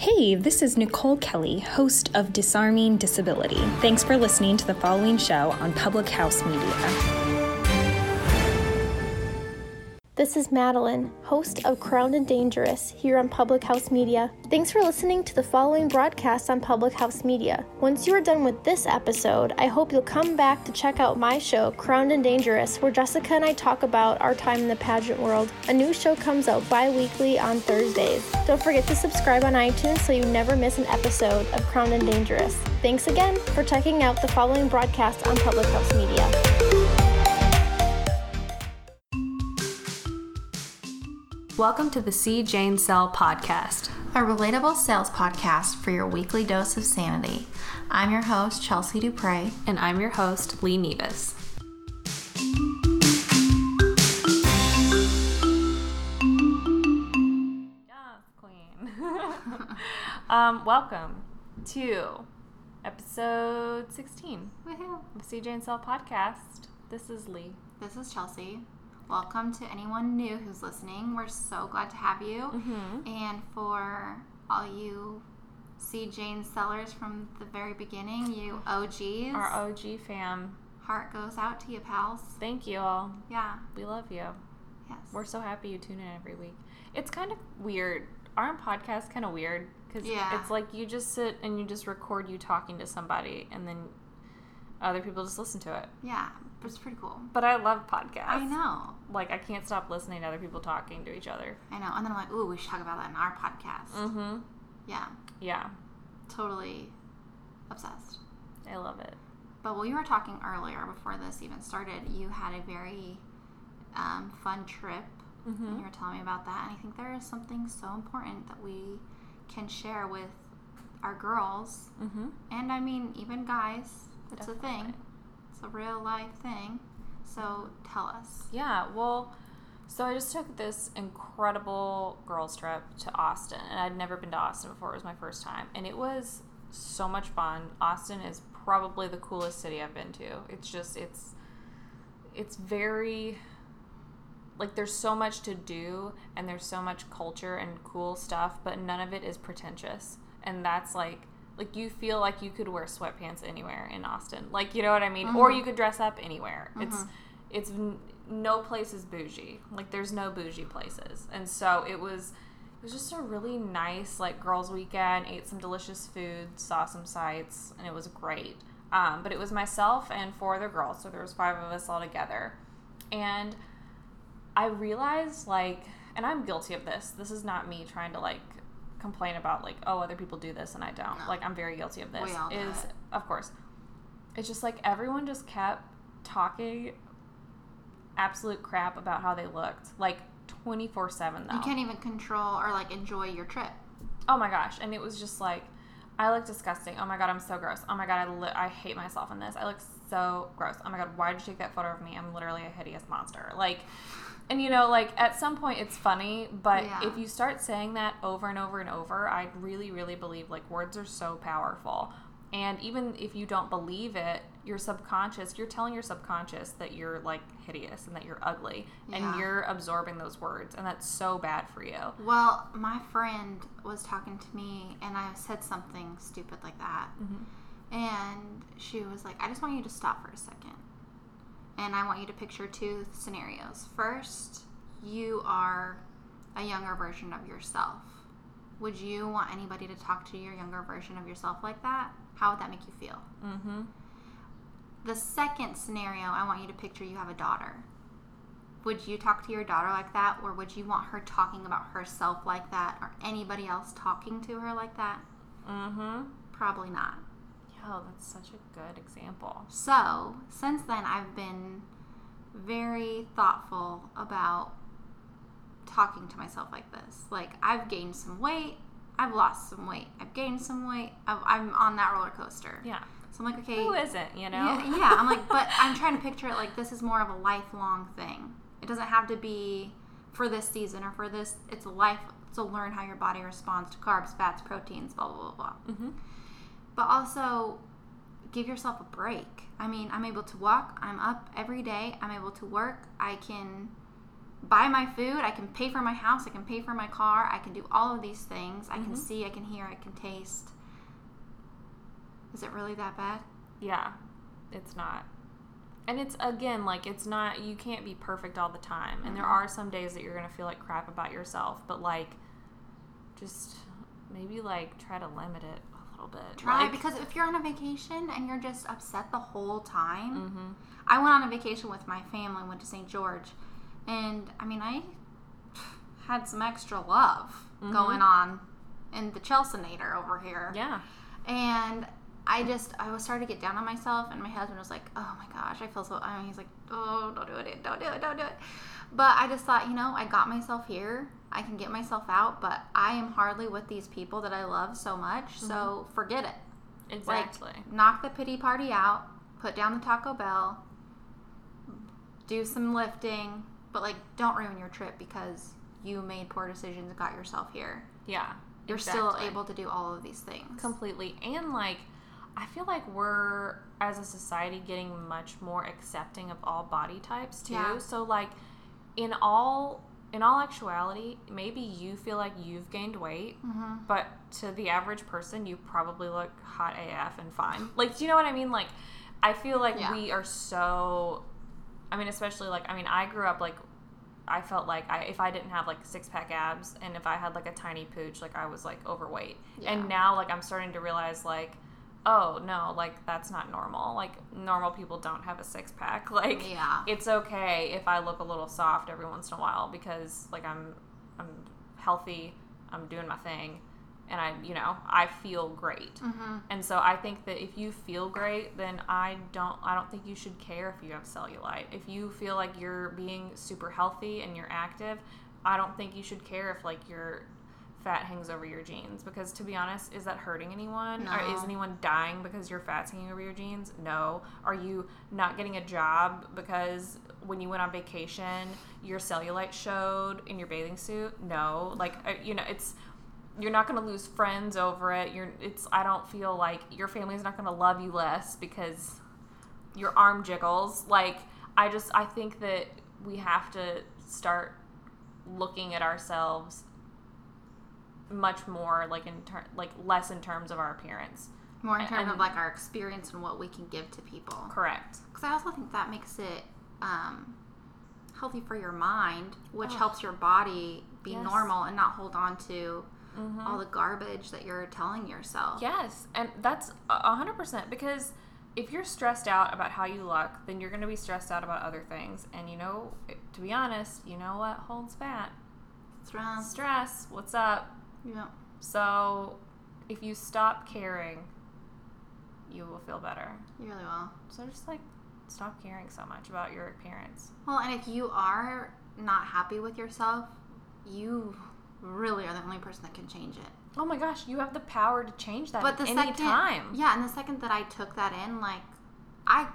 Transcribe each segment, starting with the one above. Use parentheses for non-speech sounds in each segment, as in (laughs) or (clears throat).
Hey, this is Nicole Kelly, host of Disarming Disability. Thanks for listening to the following show on Public House Media. This is Madeline, host of Crowned and Dangerous here on Public House Media. Thanks for listening to the following broadcast on Public House Media. Once you are done with this episode, I hope you'll come back to check out my show, Crowned and Dangerous, where Jessica and I talk about our time in the pageant world. A new show comes out bi weekly on Thursdays. Don't forget to subscribe on iTunes so you never miss an episode of Crowned and Dangerous. Thanks again for checking out the following broadcast on Public House Media. Welcome to the See Jane Sell podcast. a relatable sales podcast for your weekly dose of sanity. I'm your host, Chelsea Dupre. And I'm your host, Lee Nevis. Yes, queen. (laughs) um, welcome to episode 16 Woohoo! of See Jane Sell podcast. This is Lee. This is Chelsea. Welcome to anyone new who's listening. We're so glad to have you. Mm-hmm. And for all you see Jane sellers from the very beginning, you OGs, Our OG fam. heart goes out to you, pals. Thank you all. Yeah. We love you. Yes. We're so happy you tune in every week. It's kind of weird. Aren't podcasts kind of weird because Yeah. it's like you just sit and you just record you talking to somebody, and then other people just listen to it. yeah, it's pretty cool. But I love podcasts. I know. Like I can't stop listening to other people talking to each other. I know. And then I'm like, ooh, we should talk about that in our podcast. Mm-hmm. Yeah. Yeah, Totally obsessed. I love it. But while you were talking earlier, before this even started, you had a very um, fun trip, and you were telling me about that. And I think there is something so important that we can share with our girls, Mm-hmm. and I mean even guys. It's a thing. It's a real life thing. So tell us. Yeah, well, so I just took this incredible girls trip to Austin, and I'd never been to Austin before. It was my first time, and it was so much fun. Austin is probably the coolest city I've been to. It's just it's it's very like there's so much to do and there's so much culture and cool stuff, but none of it is pretentious. And that's like like you feel like you could wear sweatpants anywhere in Austin. Like you know what I mean? Or you could dress up anywhere. It's it's no place is bougie. Like there's no bougie places. And so it was it was just a really nice like girls weekend, ate some delicious food, saw some sights, and it was great. Um, but it was myself and four other girls, so there was five of us all together. And I realized like and I'm guilty of this. This is not me trying to like complain about like oh other people do this and I don't. Like I'm very guilty of this. Is it. of course. It's just like everyone just kept talking absolute crap about how they looked. Like 24/7 though. You can't even control or like enjoy your trip. Oh my gosh! And it was just like, I look disgusting. Oh my god, I'm so gross. Oh my god, I li- I hate myself in this. I look so gross. Oh my god, why did you take that photo of me? I'm literally a hideous monster. Like, and you know, like at some point it's funny, but Yeah. if you start saying that over and over and over, I really, really believe like words are so powerful. And even if you don't believe it, your subconscious, you're telling your subconscious that you're like hideous and that you're ugly, Yeah. and you're absorbing those words, and that's so bad for you. Well, my friend was talking to me, and I said something stupid like that. Mm-hmm. And she was like, I just want you to stop for a second. And I want you to picture two scenarios. First, you are a younger version of yourself. Would you want anybody to talk to your younger version of yourself like that? How would that make you feel? Mm-hmm. The second scenario, I want you to picture you have a daughter. Would you talk to your daughter like that, or would you want her talking about herself like that, or anybody else talking to her like that? Mm-hmm. Probably not. Yo, that's such a good example. So, since then, I've been very thoughtful about talking to myself like this. Like, I've gained some weight, I've lost some weight. I've gained some weight. I've, I'm on that roller coaster. Yeah. So I'm like, okay. Who isn't, you know? Yeah, yeah. I'm like, but I'm trying to picture it like this is more of a lifelong thing. It doesn't have to be for this season or for this. It's a life to learn how your body responds to carbs, fats, proteins, blah blah blah blah. Mm-hmm. But also, give yourself a break. I mean, I'm able to walk. I'm up every day. I'm able to work. I can buy my food. I can pay for my house. I can pay for my car. I can do all of these things. I can mm-hmm. see. I can hear. I can taste. Is it really that bad? Yeah, it's not. And it's again like it's not you can't be perfect all the time. And there mm-hmm. are some days that you're going to feel like crap about yourself, but like just maybe like try to limit it little bit. Try Like, because if you're on a vacation and you're just upset the whole time. Mm-hmm. I went on a vacation with my family. Went to St. George, and I mean I had some extra love going on in the Chelseanator over here. Mm-hmm. yeah. And I just I was starting to get down on myself, and my husband was like, "Oh my gosh, I feel so." I mean, he's like, "Oh, don't do it, don't do it, don't do it." But I just thought, you know, I got myself here. I can get myself out, but I am hardly with these people that I love so much. So mm-hmm. forget it. Exactly. Like, knock the pity party out. Put down the Taco Bell. Do some lifting, but like, don't ruin your trip because you made poor decisions and got yourself here. yeah. You're still able to do all of these things. completely and like i feel like we're as a society getting much more accepting of all body types too Yeah. so like in all in all actuality maybe you feel like you've gained weight Mm-hmm. but to the average person you probably look hot af and fine like do you know what i mean like i feel like Yeah. we are so i mean especially like i mean i grew up like I felt like I, if I didn't have like six pack abs and if I had like a tiny pooch, like I was like overweight. Yeah. And now like I'm starting to realize like, oh no, like that's not normal. Like normal people don't have a six pack. (laughs) Like Yeah. it's okay if I look a little soft every once in a while because like I'm I'm healthy, I'm doing my thing, and I you know I feel great. Mm-hmm. And so I think that if you feel great, then I don't I don't think you should care if you have cellulite. If you feel like you're being super healthy and you're active, I don't think you should care if like your fat hangs over your jeans because to be honest, is that hurting anyone? Or is anyone dying because your fat's hanging over your jeans? No. Are you not getting a job because when you went on vacation, your cellulite showed in your bathing suit? No. Like uh, you know, it's you're not going to lose friends over it. You're it's I don't feel like your family's not going to love you less because your arm jiggles. Like I just I think that we have to start looking at ourselves much more like in ter- like less in terms of our appearance. More in terms And- of like our experience and what we can give to people. Correct. Because I also think that makes it um, healthy for your mind, which Oh. helps your body be Yes. normal and not hold on to Mm-hmm. all the garbage that you're telling yourself. Yes, and that's a hundred percent because if you're stressed out about how you look, then you're going to be stressed out about other things. And you know, to be honest, you know what holds fat? Stress. Stress. What's up? Yeah. So, if you stop caring, you will feel better. You really will. So just like stop caring so much about your appearance. Well, and if you are not happy with yourself, you really are the only person that can change it. Oh my gosh, you have the power to change that But the any second, time. yeah, and the second that I took that in, like, I,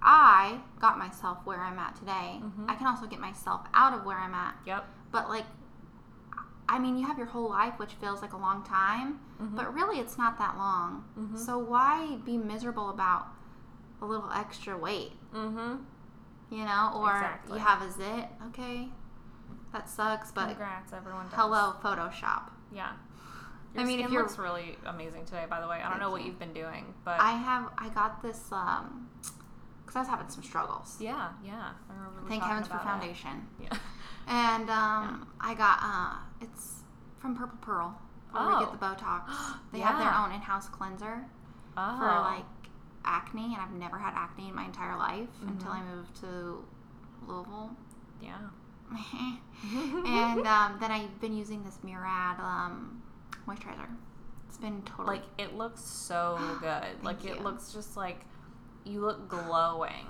I got myself where I'm at today. Mm-hmm. I can also get myself out of where I'm at. Yep. But like, I mean, you have your whole life, which feels like a long time, Mm-hmm. but really, it's not that long. So why be miserable about a little extra weight? Mm-hmm. You know, or Exactly. you have a zit. Okay, that sucks, but Congrats, everyone. Does. hello, Photoshop. Yeah. I Your mean, if skin you're- looks really amazing today, by the way. I don't know what you. you've been doing, but I have, I got this, um, because I was having some struggles. yeah, yeah. I remember Thank heavens for about it. foundation. Yeah. And um, I got uh, it's from Purple Pearl. Where we Oh. get the Botox. (gasps) They have their own in-house cleanser Oh. for like acne, and I've never had acne in my entire life Mm-hmm. until I moved to Louisville. yeah. (laughs) and (laughs) um, then I've been using this Murad um, moisturizer. It's been totally Like it looks so (gasps) good. like it looks just like you look glowing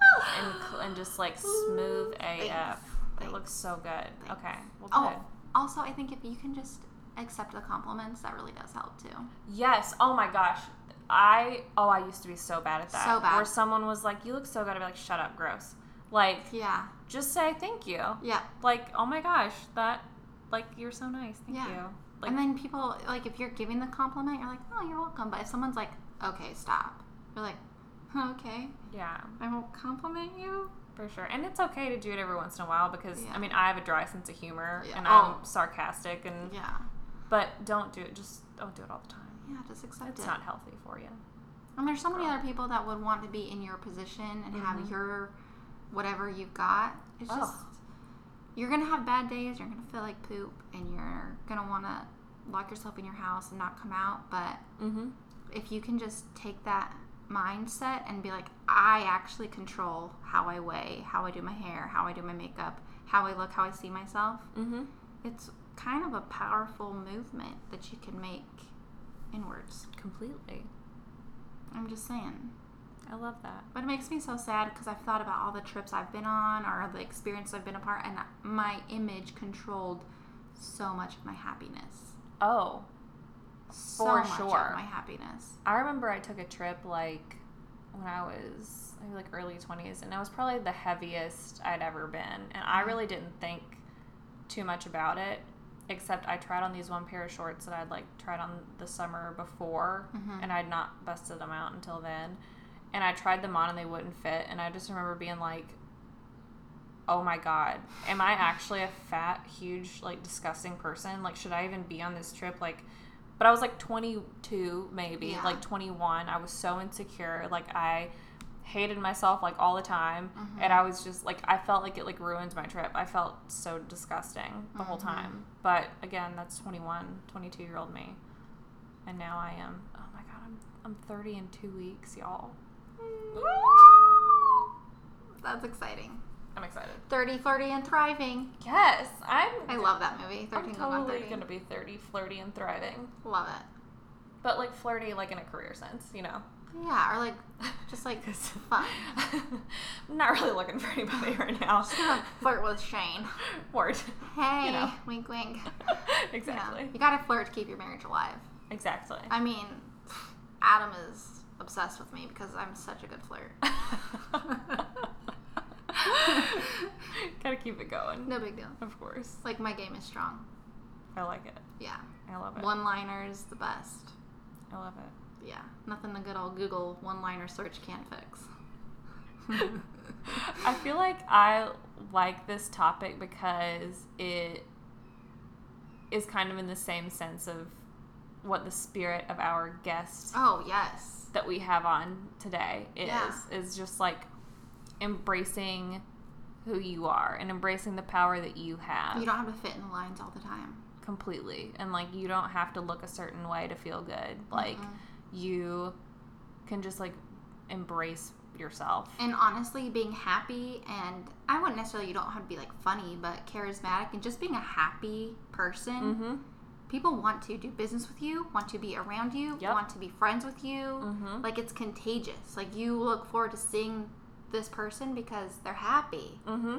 (gasps) and and just like smooth AF. It looks so good. Okay. Well, Oh, good. also, I think if you can just accept the compliments, that really does help too. Yes. Oh my gosh. I oh I used to be so bad at that. So bad. Where someone was like, "You look so good," I'd be like, "Shut up, gross." Like, Yeah. just say thank you. Yeah. Like, oh my gosh, that like you're so nice. Thank Yeah. you. Like, and then people like if you're giving the compliment, you're like, "Oh, you're welcome." But if someone's like, "Okay, stop," you're like, "Okay, yeah, I won't compliment you." For sure. And it's okay to do it every once in a while because Yeah. I mean I have a dry sense of humor Yeah. and Oh. I'm sarcastic and Yeah. but don't do it. Just don't do it all the time. Yeah, just accept It's it. It's not healthy for you. And there's so many other people that would want to be in your position and Mm-hmm. have your whatever you've got. It's Ugh. just you're gonna have bad days. You're gonna feel like poop, and you're gonna want to lock yourself in your house and not come out. But Mm-hmm. if you can just take that mindset and be like, I actually control how I weigh, how I do my hair, how I do my makeup, how I look, how I see myself. Mm-hmm. It's kind of a powerful movement that you can make inwards. Completely. I'm just saying. I love that. But it makes me so sad because I've thought about all the trips I've been on or the experiences I've been a part, and my image controlled so much of my happiness. Oh, So For much sure. of my happiness. I remember I took a trip like when I was maybe like early 20s, and I was probably the heaviest I'd ever been. And I mm-hmm. really didn't think too much about it, except I tried on these one pair of shorts that I'd like tried on the summer before, mm-hmm. and I'd not busted them out until then. And I tried them on, and they wouldn't fit. And I just remember being like, oh my god am i (sighs) actually a fat huge like disgusting person like should i even be on this trip like but i was like 22 maybe Yeah. like 21 i was so insecure. Like i hated myself like all the time. Mm-hmm. And i was just like i felt like it like ruined my trip. I felt so disgusting the whole mm-hmm. time. But again that's 21 22 year old me. And now i am oh my god i'm, I'm 30 in two weeks y'all. That's exciting. I'm excited 30, flirty, and thriving. yes i'm I love that movie. 13 I'm totally 30. gonna be 30, flirty, and thriving. Love it. But like flirty, like in a career sense, you know. Yeah, or like, just like (laughs) (laughs) fun. (laughs) I'm not really looking for anybody right now. Gonna flirt with Shane. Word. Hey, You know. wink, wink. exactly. Yeah. You gotta flirt to keep your marriage alive. Exactly. I mean, Adam is obsessed with me because I'm such a good flirt. (laughs) Gotta keep it going. No big deal. Of course. Like my game is strong. I like it. Yeah. I love it. One-liners the best. I love it. Yeah. Nothing the good old Google one-liner search can't fix. (laughs) I feel like I like this topic because it is kind of in the same sense of what the spirit of our guest Oh yes. that we have on today is Yeah. is just like embracing who you are and embracing the power that you have You don't have to fit in the lines all the time. completely and like you don't have to look a certain way to feel good like you can just like embrace yourself And honestly, being happy and I wouldn't necessarily you don't have to be like funny, but charismatic and just being a happy person. mm-hmm. People want to do business with you, want to be around you, Yep. want to be friends with you. Mhm. Like it's contagious. Like you look forward to seeing this person because they're happy. Mm-hmm.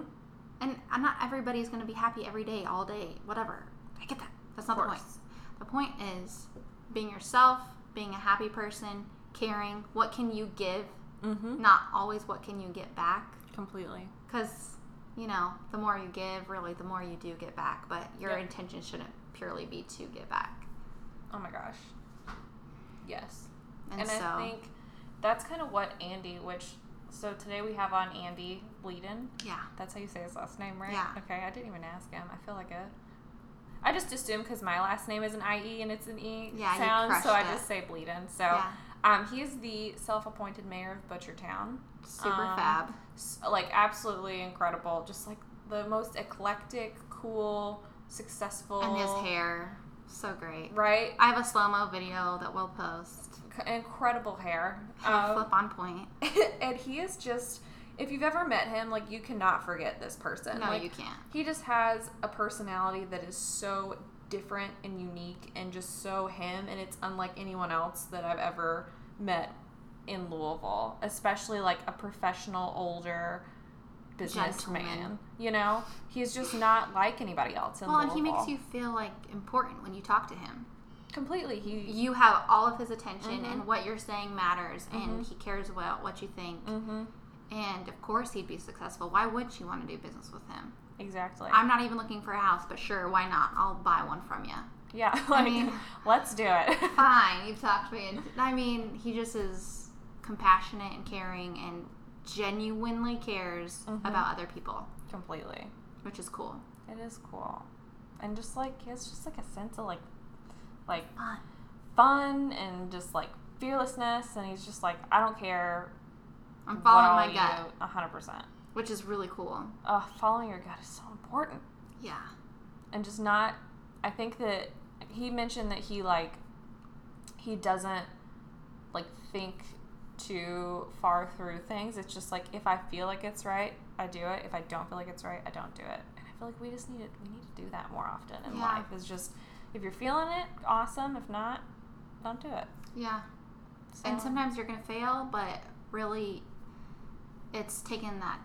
And not everybody's going to be happy every day, all day, whatever. I get that. That's not the point. The point is being yourself, being a happy person, caring. What can you give? Mm-hmm. Not always what can you get back. completely Because, you know, the more you give, really, the more you do get back. But your Yep. intention shouldn't purely be to get back. oh my gosh yes And, and, so, i think that's kind of what andy which so today we have on andy Blieden. yeah. That's how you say his last name, right? Yeah. Okay, I didn't even ask him. I feel like a. I just assume because my last name is an IE and it's an E Yeah, sound, so I just say Blieden. So, Yeah. um, he is the self-appointed mayor of Butchertown. Super Um, fab. like absolutely incredible. Just like the most eclectic, cool, successful, And his hair, so great. right? I have a slow mo video that we'll post. Incredible hair. (laughs) Um, flip on point. (laughs) and he is just if you've ever met him like you cannot forget this person No, Like, you can't. he just has a personality that is so different and unique and just so him and it's unlike anyone else that i've ever met in louisville especially like a professional older businessman. You know, he's just not like anybody else. In Louisville. Well, and he makes you feel like important when you talk to him. Completely. He You have all of his attention, Mm-hmm. and what you're saying matters, and he cares about what you think. Mm-hmm. And of course, he'd be successful. Why would you want to do business with him? exactly. I'm not even looking for a house, but sure, why not? I'll buy one from you. yeah, (laughs) like mean- let's do it. (laughs) Fine, you've talked me into. I mean, he just is compassionate and caring, and genuinely cares Mm-hmm. about other people, completely. which is cool. It is cool, and just like he has just like a sense of like, like Fun. fun and just like fearlessness, and he's just like I don't care. I'm following my gut, a hundred percent. which is really cool. Uh, following your gut is so important. Yeah. and just not i think that he mentioned that he like he doesn't like think too far through things it's just like if i feel like it's right i do it if i don't feel like it's right i don't do it and i feel like we just need to we need to do that more often in Yeah. life is just if you're feeling it awesome if not don't do it Yeah. so, And sometimes you're going to fail, but really, it's taking that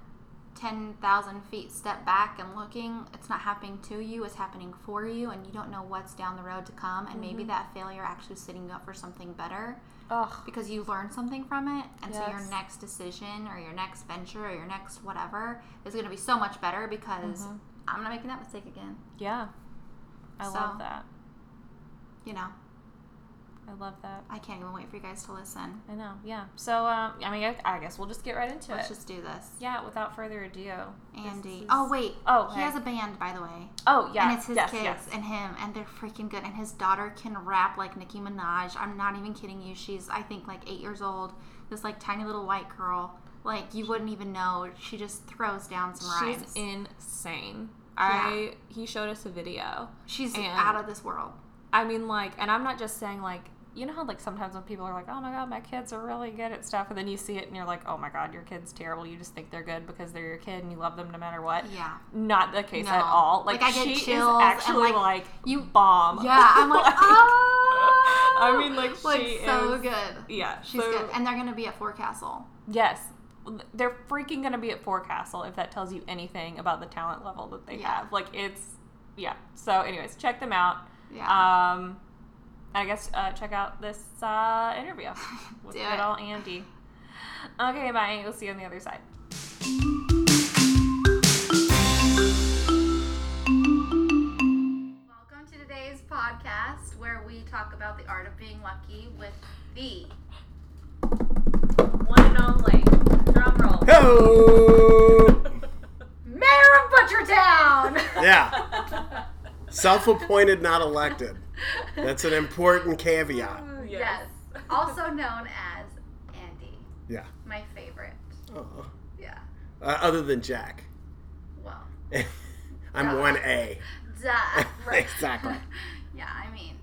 10,000 feet step back and looking. It's not happening to you, it's happening for you, and you don't know what's down the road to come. And maybe Mm-hmm. that failure actually is setting you up for something better ugh, because you learned something from it. And so your next decision or your next venture or your next whatever is going to be so much better because Mm-hmm. I'm not making that mistake again. yeah i So- love that You know, i love that I can't even wait for you guys to listen. i know yeah so um, i mean I, I guess we'll just get right into it. Let's just do this. yeah without further ado Andy. is- Oh, wait. Oh, he hey. has a band, by the way. Oh yeah, and it's his yes, kids yes. and him, and they're freaking good. And his daughter can rap like Nicki Minaj. I'm not even kidding you. She's, I think, like eight years old. This like tiny little white girl. Like you wouldn't even know. She just throws down some rhymes. She's insane. I he showed us a video. She's out of this world. I mean, like, and I'm not just saying like, you know how like sometimes when people are like, oh my god, my kids are really good at stuff, and then you see it and you're like, oh my god, your kid's terrible. You just think they're good because they're your kid and you love them no matter what. Yeah. Not the case No. at all. Like, Like, I get she is actually like, like, you- bomb. Yeah, I'm (laughs) like, oh. I mean, like, like she so is- good. Yeah, She's so- good, and they're gonna be at Forecastle. Yes. They're freaking going to be at Forecastle if that tells you anything about the talent level that they Yeah. have. Like, it's, yeah. So, anyways, check them out. Yeah. Um, I guess uh, check out this uh, interview (laughs) with Do good it. old Andy. Okay, bye. We'll see you on the other side. Welcome to today's podcast where we talk about the art of being lucky with the One and only. Drum roll. Hello. Mayor of Butchertown. Yeah. (laughs) Self-appointed, not elected. That's an important caveat. yes. Also known as Andy, Yeah. my favorite. Oh. Yeah. Uh, other than Jack, Well, (laughs) I'm one A. duh. (laughs) Right. Exactly. (laughs) yeah, I mean,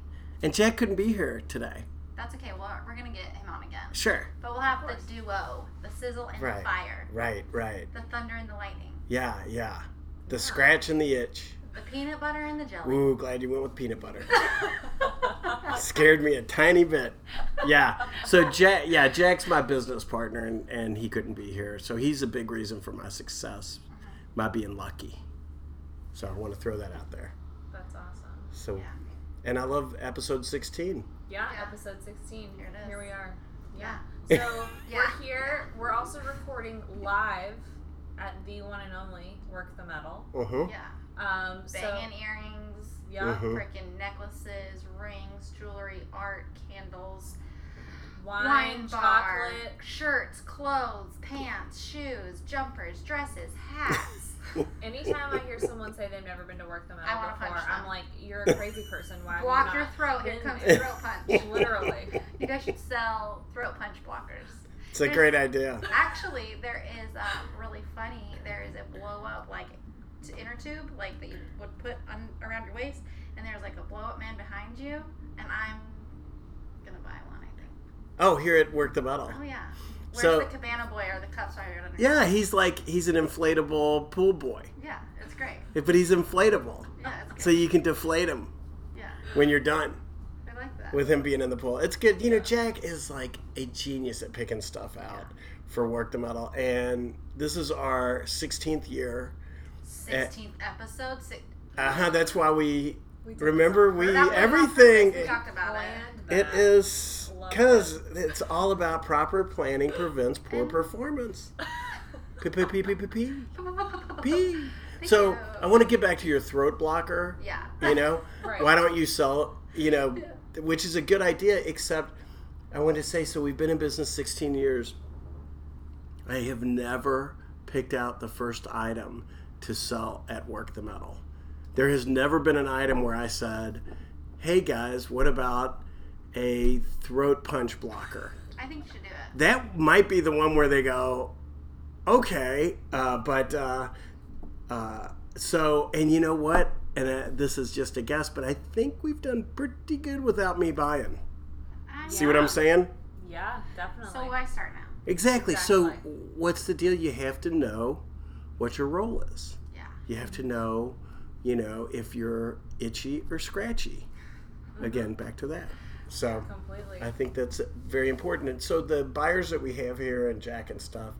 And Jack couldn't be here today. that's okay. Well, we're gonna get him on again. Sure. But we'll have the duo, the sizzle and Right. the fire, Right. Right. the thunder and the lightning, Yeah. Yeah. The scratch and the itch. The peanut butter and the jelly. Ooh, glad you went with peanut butter. (laughs) Scared me a tiny bit. Yeah. So Jack, yeah, Jack's my business partner, and, and he couldn't be here. So he's a big reason for my success, my being lucky. So I want to throw that out there. That's awesome. So, yeah. and I love episode 16. Yeah, Yeah. episode 16. Here it is. Here we are. Yeah. (laughs) So Yeah. we're here. We're also recording live at the one and only Work the Metal. Uh huh. Yeah. Um, so earrings, yeah, Mhm. freaking necklaces, rings, jewelry, art, candles, wine, wine bar, chocolate. shirts, clothes, pants, shoes, jumpers, dresses, hats. (laughs) Anytime I hear someone say they've never been to Work the Metal I before, I'm them. like, you're a crazy person. Why? have you Block not your throat. Here been comes there?" a throat punch. (laughs) Literally. You guys should sell throat punch blockers. It's a great idea. Actually, there is um, really funny. There is a blow up like t- inner tube, like that you would put on, around your waist, and there's like a blow up man behind you, and I'm gonna buy one. I think. Oh, here at Work the Metal. Oh yeah. Where's So- the cabana boy or the under? Yeah, he's like, he's an inflatable pool boy. Yeah, it's great. But he's inflatable. Yeah, it's great. So you can deflate him yeah, when you're done. I like that. with him being in the pool. It's good. You know, Jack is like a genius at picking stuff out for Work the Metal. And this is our 16th year. 16th episode. Si- Uh huh. That's why we, remember we everything. We talked about it. It is because it's all about proper planning prevents poor performance. P p p p p p p. So. I want to get back to your throat blocker. Yeah. You know, (laughs) Right. why don't you sell? You know, (laughs) which is a good idea. Except I want to say, so we've been in business 16 years. I have never picked out the first item to sell at Work the Metal. There has never been an item where I said, "Hey guys, what about a throat punch blocker?" I think you should do it. That might be the one where they go, "Okay," uh, but uh, uh, so and you know what? And uh, this is just a guess, but I think we've done pretty good without me buying. I See what I'm saying? Yeah, definitely. So why start now? Exactly. So, what's the deal? You have to know what your role is. Yeah. You have to know, you know, if you're itchy or scratchy. Again, back to that. So, Completely. I think that's very important. And so, the buyers that we have here and Jack and stuff,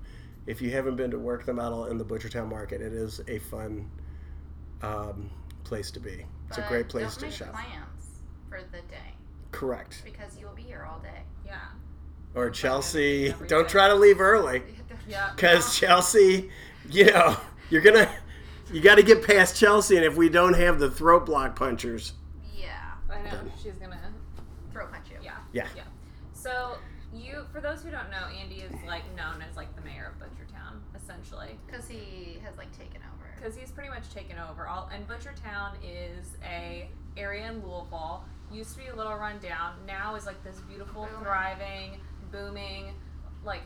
if you haven't been to Work the Metal in the Butchertown Market, it is a fun um, place to be. It's a great place don't to make shop. plans for the day Correct. because you'll be here all day. yeah. Or Chelsea, don't try to leave early. Yeah. (laughs) Because Chelsea, you know, you're gonna, you got to get past Chelsea, and if we don't have the throat block punchers, Yeah. I know. She's gonna. Throat punch you. Yeah. yeah, Yeah. So you, for those who don't know, Andy is like known as like the mayor of Butchertown, essentially, Because he has like taken over. because he's pretty much taken over all. And Butchertown is a area in Louisville. Used to be a little run down. Now is like this beautiful, Booming. thriving, booming, like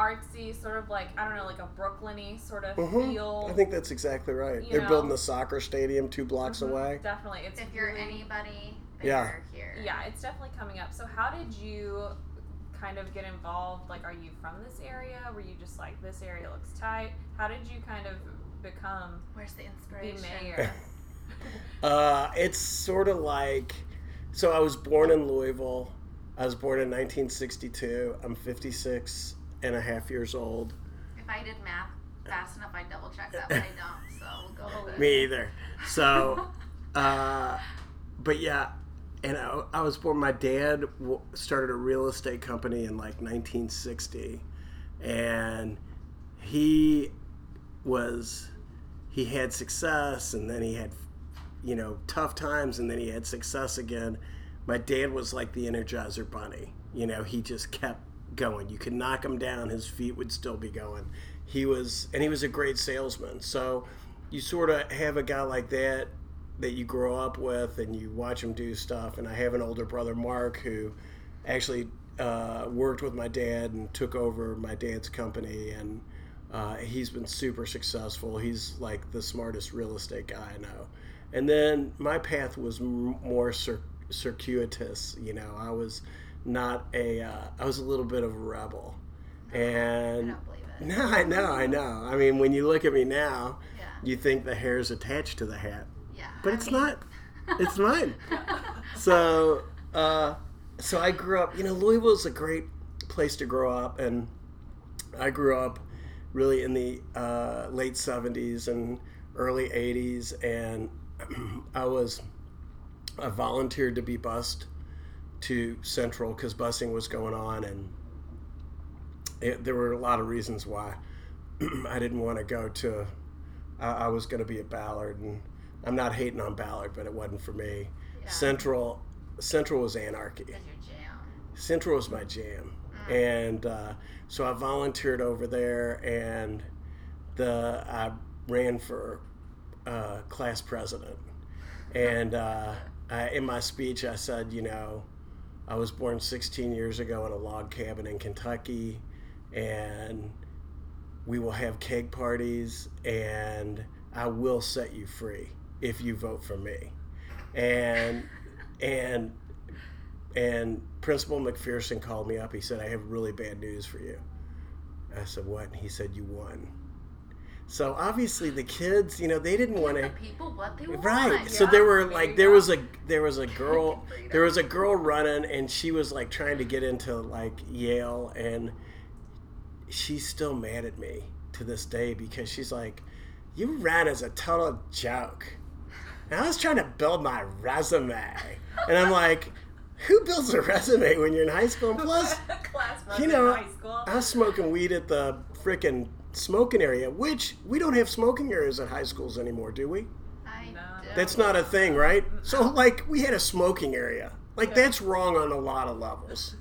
artsy, sort of like I don't know, like a Brooklyny sort of Mhm. feel. I think that's exactly right. You They're know. building the soccer stadium two blocks Mhm, away. Definitely, it's If you're really- anybody, Yeah. here. Yeah, it's definitely coming up. So how did you kind of get involved? Like, are you from this area? Were you just like this area looks tight? How did you kind of become Where's the the inspiration? mayor? (laughs) Uh, it's sort of like, so I was born in Louisville. I was born in 1962. I'm 56 and a half years old. If I did math fast enough, I'd double check that, but I don't. So we'll go with. (laughs) Me either. So, (laughs) uh, but yeah, and I, I was born. My dad w- started a real estate company in like 1960, and he was he had success, and then he had you know tough times, and then he had success again. My dad was like the Energizer Bunny. You know, he just kept going. You could knock him down, his feet would still be going. He was, and he was a great salesman. So you sort of have a guy like that that you grow up with and you watch him do stuff. And I have an older brother, Mark, who actually uh, worked with my dad and took over my dad's company. And uh, he's been super successful. He's like the smartest real estate guy I know. And then my path was m- more cir- circuitous. You know, I was not a, uh, I was a little bit of a rebel. I And it. no, (laughs) I know, I know. I mean, when you look at me now, Yeah. you think the hair's attached to the hat, Yeah. but I it's mean- not. (laughs) It's mine. So, uh, so I grew up. You know, Louisville's a great place to grow up, and I grew up really in the uh, late '70s and early '80s, and (clears throat) I was I volunteered to be bused to Central because busing was going on, and it, there were a lot of reasons why (clears throat) I didn't want to go to. I, I was going to be at Ballard, and I'm not hating on Ballard, but it wasn't for me. Central, Central was anarchy. That's your jam. Central was my jam, and uh, so I volunteered over there, and the I ran for uh, class president, (laughs) and uh, I, in my speech I said, you know, I was born 16 years ago in a log cabin in Kentucky, and we will have keg parties, and I will set you free if you vote for me, and and and Principal McPherson called me up. He said, I have really bad news for you. I said, What? And he said, You won. So obviously the kids, you know, they didn't want to. People what they want. Right. So there were like there was a there was a (laughs) girl there was a girl running and she was like trying to get into like Yale and she's still mad at me to this day because she's like, You ran as a total joke. And I was trying to build my resume. And I'm like, who builds a resume when you're in high school? And plus, (laughs) you know, I was smoking weed at the frickin' smoking area, which we don't have smoking areas at high schools anymore, do we? I That's not a thing, right? So, like, we had a smoking area. Like, that's wrong on a lot of levels.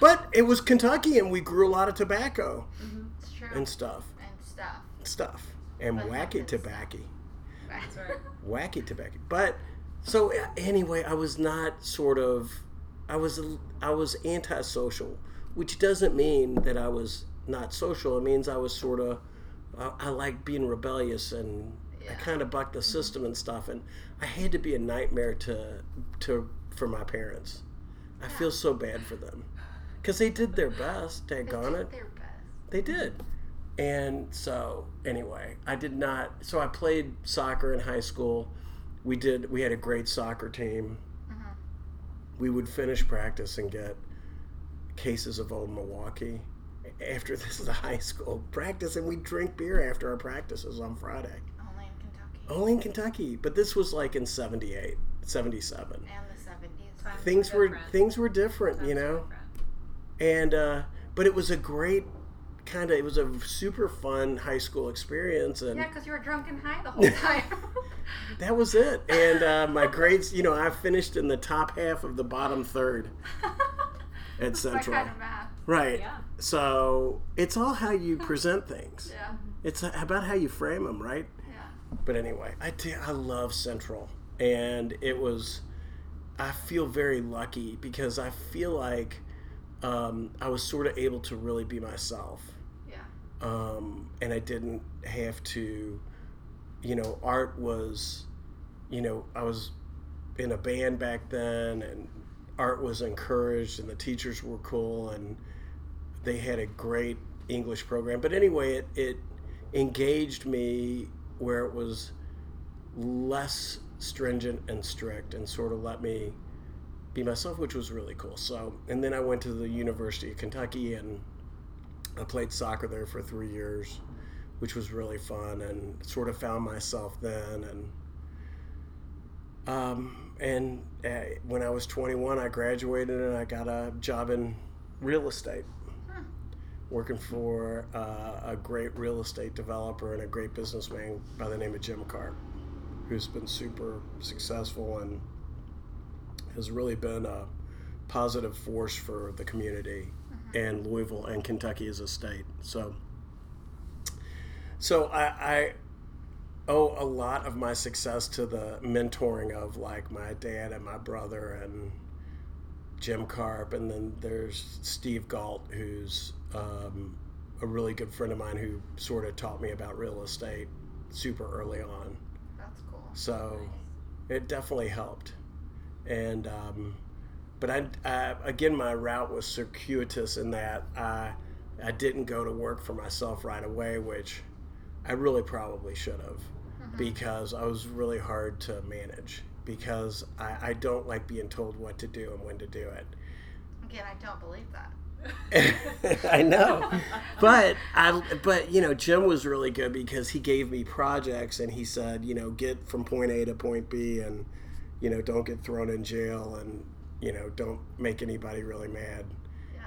But it was Kentucky, and we grew a lot of tobacco mm-hmm. It's true. and stuff. And stuff. Stuff. And But wacky good tobacco. That's wacky tobacco. But so anyway, I was not sort of, I was I was antisocial, which doesn't mean that I was not social. It means I was sort of, uh, I like being rebellious and I kind of bucked the system and stuff. And I had to be a nightmare to to for my parents. I feel so bad for them because they did their best. Daggone it. Their best. They did. And so, anyway, I did not. So I played soccer in high school. We did. We had a great soccer team. We would finish practice and get cases of old Milwaukee. After this is a high school practice, and we drink beer after our practices on Friday. Only in Kentucky. Only in Kentucky, but this was like in 78, 77. And the seventies. Things were things were different, you know and uh, but it was a great kind of it was a super fun high school experience and Yeah, because you were drunk and high the whole (laughs) time. that was it and uh, my grades you know i finished in the top half of the bottom third (laughs) at My central kind of math. Right so it's all how you (laughs) present things Yeah. it's about how you frame them right Yeah. but anyway i did, i love central and it was i feel very lucky because i feel like um, i was sort of able to really be myself Yeah. um, and I didn't have to, you know, art was, you know, I was in a band back then, and art was encouraged, and the teachers were cool, and they had a great English program. But anyway, it, it engaged me where it was less stringent and strict, and sort of let me be myself, which was really cool. So, and then I went to the University of Kentucky and I played soccer there for three years, which was really fun, and sort of found myself then. And um, and uh, when I was 21, I graduated and I got a job in real estate, working for uh, a great real estate developer and a great businessman by the name of Jim Carp, who's been super successful and has really been a positive force for the community and Louisville and Kentucky as a state. So, so I, I owe a lot of my success to the mentoring of like my dad and my brother and Jim Carp, and then there's Steve Galt, who's um, a really good friend of mine who sort of taught me about real estate super early on. That's cool. So it definitely helped. And um, but I, I again my route was circuitous in that I I didn't go to work for myself right away, which I really probably should have because I was really hard to manage because I, I don't like being told what to do and when to do it. Again, I don't believe that. (laughs) I know, but I but you know Jim was really good because he gave me projects and he said you know get from point A to point B and you know don't get thrown in jail and you know don't make anybody really mad.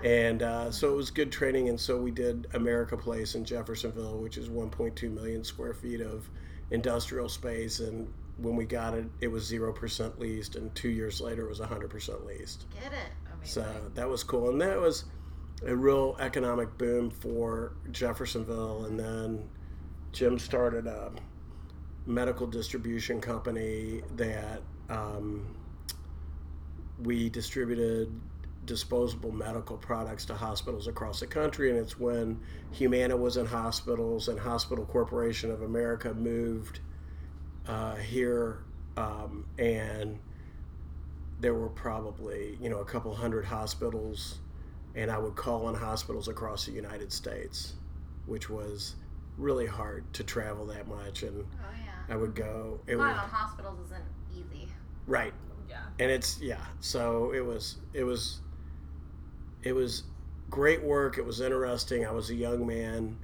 And uh, so it was good training, and so we did America Place in Jeffersonville, which is 1.2 million square feet of industrial space. And when we got it, it was zero percent leased, and two years later, it was 100 percent leased. Get it? So that was cool, and that was a real economic boom for Jeffersonville. And then Jim started a medical distribution company that um, we distributed disposable medical products to hospitals across the country. And it's when Humana was in hospitals and Hospital Corporation of America moved uh, here, um, and there were probably you know a couple hundred hospitals and i would call on hospitals across the united states which was really hard to travel that much, and Oh yeah. I would go. It Going was on hospitals isn't easy. right, Yeah. and it's yeah. So it was it was it was great work. It was interesting. I was a young man,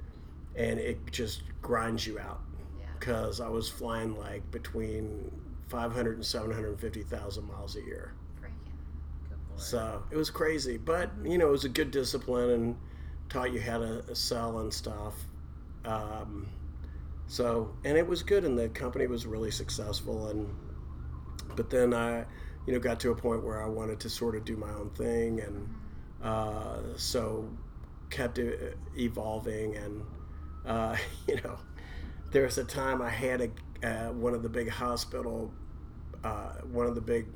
and it just grinds you out Yeah. because I was flying like between 500 and 750,000 miles a year. So it was crazy, but you know, it was a good discipline and taught you how to sell and stuff. Um, so, and it was good, and the company was really successful. And but then I, you know, got to a point where I wanted to sort of do my own thing, and uh, so kept evolving. And uh, (laughs) you know, there was a time I had a uh, one of the big hospital, uh, one of the big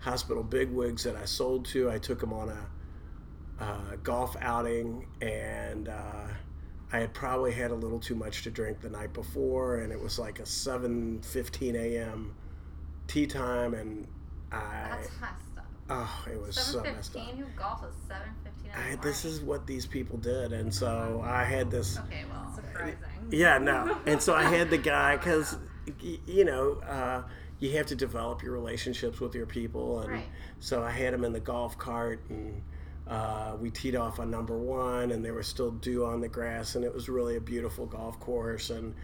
hospital bigwigs that I sold to. I took him on a uh, golf outing, and uh, I had probably had a little too much to drink the night before, and it was like a seven fifteen a.m. tee time, and I That's messed up. oh, it was so messed up. Who golfs at seven fifteen? I, this is what these people did, and so I had this. Okay, well. Surprising. Yeah, no. And so I had the guy (laughs) because, you know, uh, you have to develop your relationships with your people, and Right. so I had him in the golf cart, and uh, we teed off on number one, and there was still dew on the grass, and it was really a beautiful golf course, and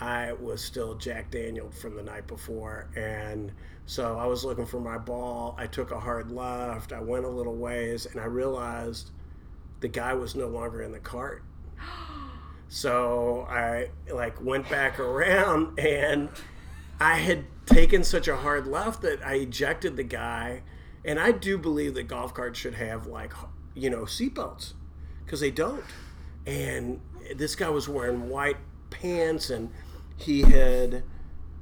I was still Jack Daniel from the night before, and so I was looking for my ball. I took a hard left. I went a little ways, and I realized the guy was no longer in the cart. (gasps) So I like went back around and I had taken such a hard left that I ejected the guy. And I do believe that golf carts should have like you know seatbelts because they don't. And this guy was wearing white pants and he had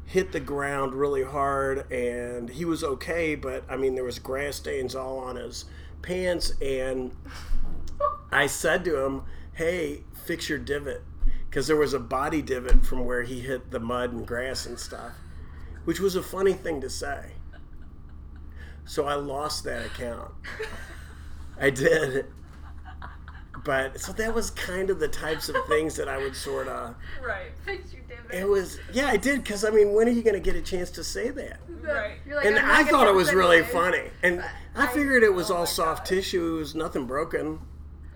hit the ground really hard and he was okay but i mean there was grass stains all on his pants and i said to him hey fix your divot because there was a body divot from where he hit the mud and grass and stuff which was a funny thing to say so i lost that account i did but so that was kind of the types of things that i would sort of Right. Fix your divot. it was yeah i did because i mean when are you going to get a chance to say that Right. You're like, and I'm not I gonna thought it was really anyway. funny. And I I- figured it was oh all soft God. tissue, it was nothing broken.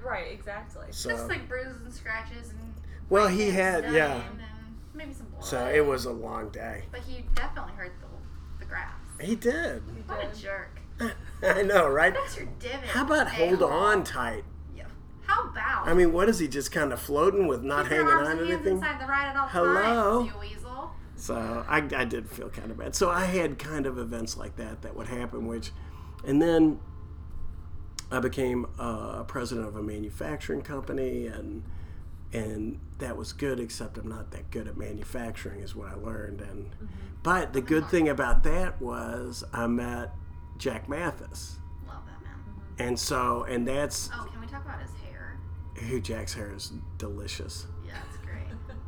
Right. Exactly. So, Just like bruises and scratches and. well, he had, dying yeah. And maybe some blood. So it was a long day. But he definitely hurt the, the grass. He did. What a jerk. (laughs) I know, right? That's your divot. How about hold on tight? Yeah. How about? I mean, what is he just kind of floating with not Keep your hanging arms on and hands anything? inside the ride at all Hello? times, you weasel. So I, I did feel kind of bad. So I had kind of events like that that would happen, which, and then I became uh, president of a manufacturing company, and and that was good. Except I'm not that good at manufacturing, is what I learned. And mm-hmm. but the good uh-huh. thing about that was I met Jack Mathis, Love that man. Mm-hmm. and so and that's Oh, can we talk about his hair? who Jack's hair is delicious. Yeah, it's great.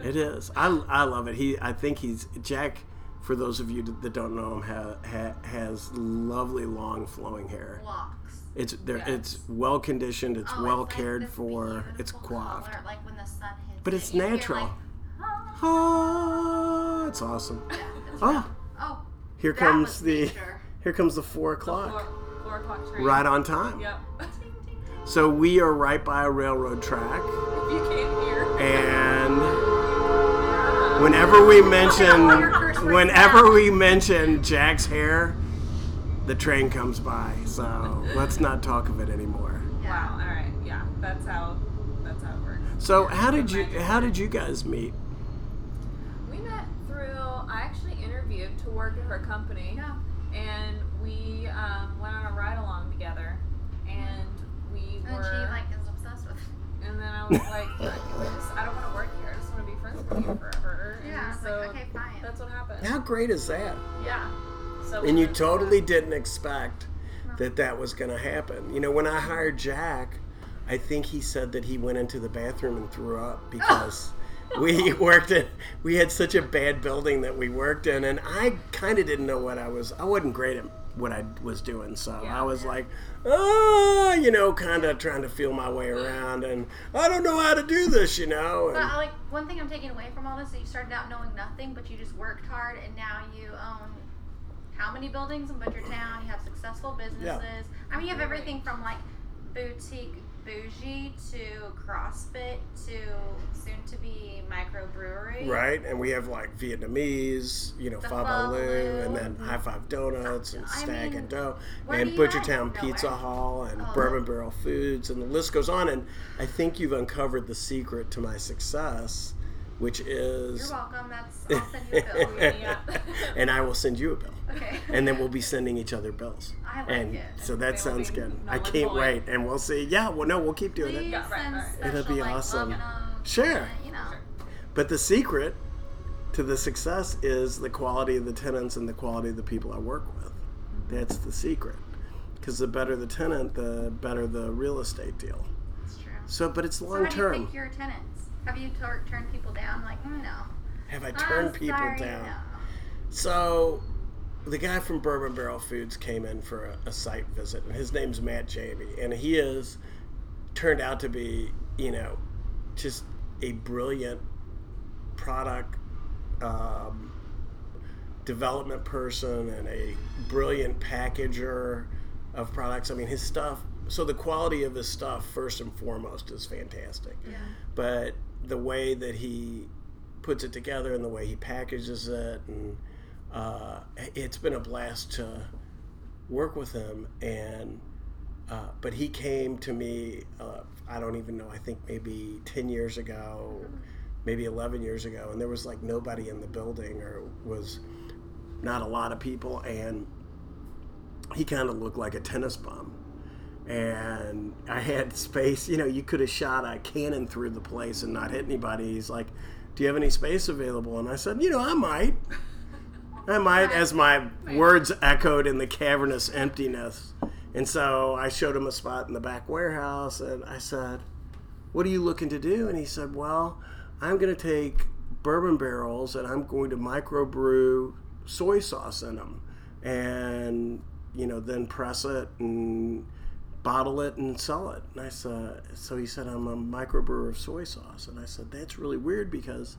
(laughs) It is. I, I love it. He I think he's Jack. For those of you that don't know him, ha, ha, has lovely long flowing hair. Locks. It's there. It's well conditioned. It's Oh, well it's like cared this for. It's beautiful coiffed. color, like when the sun hits But it's you hear, natural. like. Oh, it's awesome. Yeah, it's Oh, Oh, here comes the nature. here comes the four Four, o'clock. four o'clock train. Right on time. Yep. So we are right by a railroad track, if (laughs) you came here. and (laughs) whenever we mention all your curse words whenever we mention Jack's hair, the train comes by. So let's not talk of it anymore. Wow. All right. Yeah. That's how. That's how it works. So how did you how did you guys meet? We met through. I actually interviewed to work at her company. Yeah. And we um, went on a ride along together, and we And were. she like is obsessed with. And then I was like, I, just, I don't want to work here. I just want to be friends with you forever. And Yeah, so like okay, fine. that's what happened. How great is that? Yeah. So And you totally didn't expect that that was going to happen. You know, when I hired Jack, I think he said that he went into the bathroom and threw up (laughs) because we worked in we had such a bad building that we worked in and I kind of didn't know what I was I wasn't great at what I was doing. So I was like, oh, you know, kind of trying to feel my way around, and I don't know how to do this, you know. But And, I like one thing I'm taking away from all this is you started out knowing nothing, but you just worked hard, and now you own how many buildings in Butchertown? You have successful businesses. I mean, you have everything from like boutique bougie to CrossFit to soon to be microbrewery. Right, and we have like Vietnamese, you know, The Fabaloo, and then High Five Donuts and I Stag mean, and Dough, and do you at? Butchertown Nowhere. Pizza Hall, and Oh. Bourbon Barrel Foods, and the list goes on. And I think you've uncovered the secret to my success, which is. You're welcome. That's I'll send you a bill. (laughs) Yeah. (laughs) and I will send you a bill. Okay. And then we'll be sending each other bills. I like and it. so that They sounds good. null I can't void. wait. And we'll see. Yeah, well, no, we'll keep doing Please it. right, send right. special, It'll be like, awesome. Sure. and, You know. But the secret to the success is the quality of the tenants and the quality of the people I work with. Mm-hmm. That's the secret. Because the better the tenant, the better the real estate deal. It's true. So, but it's So long how do you term. pick your tenants? Have you tur- turned people down? Like, mm, no. Have I I'm turned people sorry, down? no. So, the guy from Bourbon Barrel Foods came in for a, a site visit, and his name's Matt Jamie, and he is turned out to be, you know, just a brilliant product um, development person and a brilliant packager of products. I mean, his stuff. So the quality of his stuff, first and foremost, is fantastic. Yeah. But the way that he puts it together and the way he packages it, and uh, it's been a blast to work with him. And uh, but he came to me. Uh, I don't even know. I think maybe ten years ago, maybe eleven years ago, and there was like nobody in the building, or was not a lot of people, and he kind of looked like a tennis bum. And I had space. You know, you could have shot a cannon through the place and not hit anybody. He's like, "Do you have any space available?" And I said, "You know, I might." I might, as my words echoed in the cavernous emptiness. And so I showed him a spot in the back warehouse and I said, What are you looking to do? And he said, Well, I'm going to take bourbon barrels and I'm going to microbrew soy sauce in them and, you know, then press it and bottle it and sell it. And I said, So he said, I'm a microbrewer of soy sauce. And I said, That's really weird because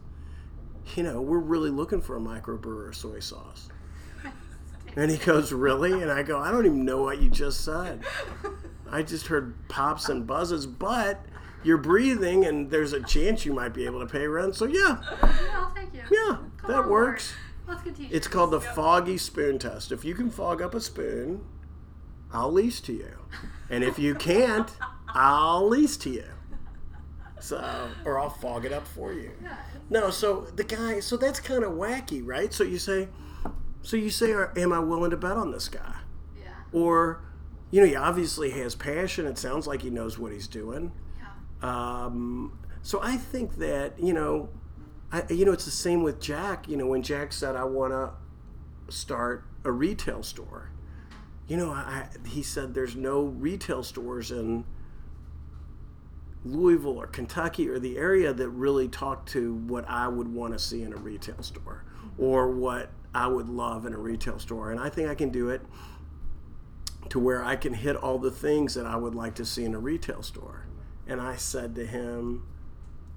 you know, we're really looking for a microbrewer of soy sauce. (laughs) And he goes, Really? And I go, I don't even know what you just said. I just heard pops and buzzes, but you're breathing and there's a chance you might be able to pay rent. So, yeah, Yeah, I'll take you. yeah, Come that works. board. Let's get. It's called the foggy spoon test. If you can fog up a spoon, I'll lease to you. And if you can't, I'll lease to you. So, or I'll fog it up for you. No, so the guy, so that's kind of wacky, right? So you say, so you say, am I willing to bet on this guy? Yeah. Or, you know, he obviously has passion. It sounds like he knows what he's doing. Yeah. Um, so I think that you know, I you know it's the same with Jack. You know, when Jack said I want to start a retail store, you know, I, he said there's no retail stores in Louisville or Kentucky or the area that really talk to what I would want to see in a retail store or what I would love in a retail store. And I think I can do it to where I can hit all the things that I would like to see in a retail store. And I said to him,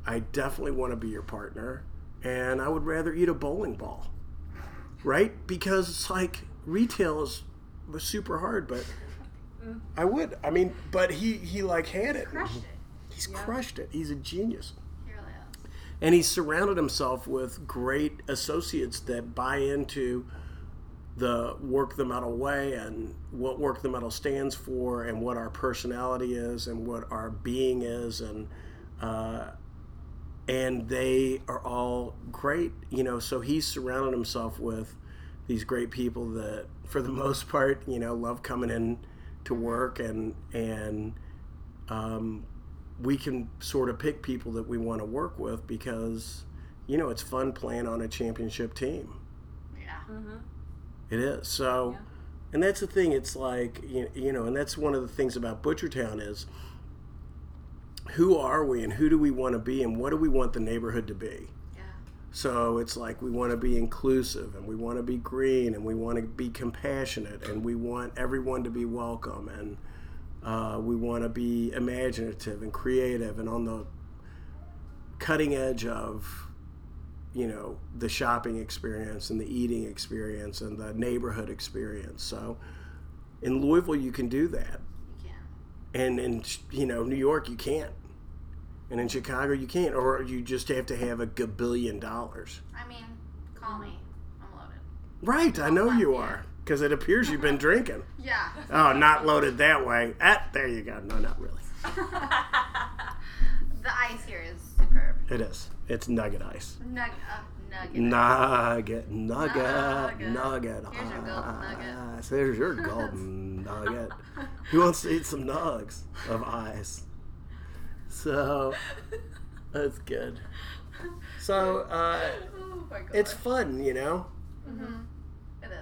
I definitely want to be your partner, and I would rather eat a bowling ball, right? Because it's like retail is was super hard, but I would. I mean, but he he like had it. Crushed it. He's crushed it. He's a genius. He really is. And he's surrounded himself with great associates that buy into the work the metal way and what work the metal stands for and what our personality is and what our being is and uh, and they are all great you know so he's surrounded himself with these great people that for the most part you know love coming in to work and and um, we can sort of pick people that we want to work with because you know it's fun playing on a championship team Yeah. it is so and that's the thing it's like you, you know and that's one of the things about butchertown is who are we and who do we want to be and what do we want the neighborhood to be Yeah. So it's like we want to be inclusive and we want to be green and we want to be compassionate and we want everyone to be welcome and uh, we want to be imaginative and creative and on the cutting edge of you know the shopping experience and the eating experience and the neighborhood experience. So in Louisville you can do that, You can. and in you know New York you can't, and in Chicago you can't, or you just have to have a gabillion dollars. I mean, call me. I'm loaded. Right, I know you are because it appears you've been (laughs) drinking. Yeah. Oh, not loaded that way. Ah, there you go. No, not really. (laughs) The ice here is superb. It is. It's nugget ice. Nug- uh, nugget. Nugget, nugget, Nugget. nugget. Here's your golden nugget. ice. There's your golden (laughs) nugget. Who wants to eat some nugs of ice? So (laughs) that's good. So uh, Oh my it's fun, you know. It is.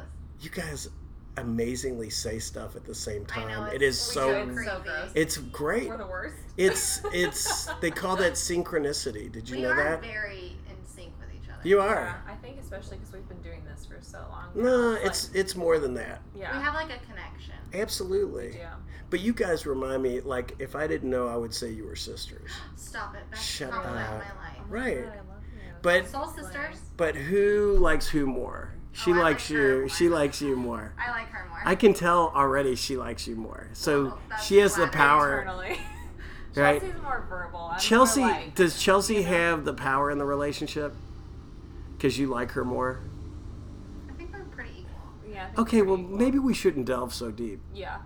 You guys amazingly say stuff at the same time. know, it it's- so. It's so It's great. We're the worst. It's (laughs) it's they call that synchronicity. Did you know? We know are that? very in sync with each other. You Yeah, are. I think especially because we've been doing this for so long. No, now, it's like, it's more than that. yeah. We have like a connection. Absolutely. yeah. But you guys remind me like if I didn't know, I would say you were sisters. Stop it. Best Shut compliment up. my. Right. God, I love you. But Soul sisters. but who likes who more? Oh, she Oh, likes like you. She likes you more. I like her more. I can tell already she likes you more. So Well, she has the power. Internally. (laughs) (laughs) Right. Chelsea's more verbal. I'm Chelsea, more like, does Chelsea have the power in the relationship? Because you like her more? I think we're pretty equal. yeah, Okay, well, equal. maybe we shouldn't delve so deep. Yeah.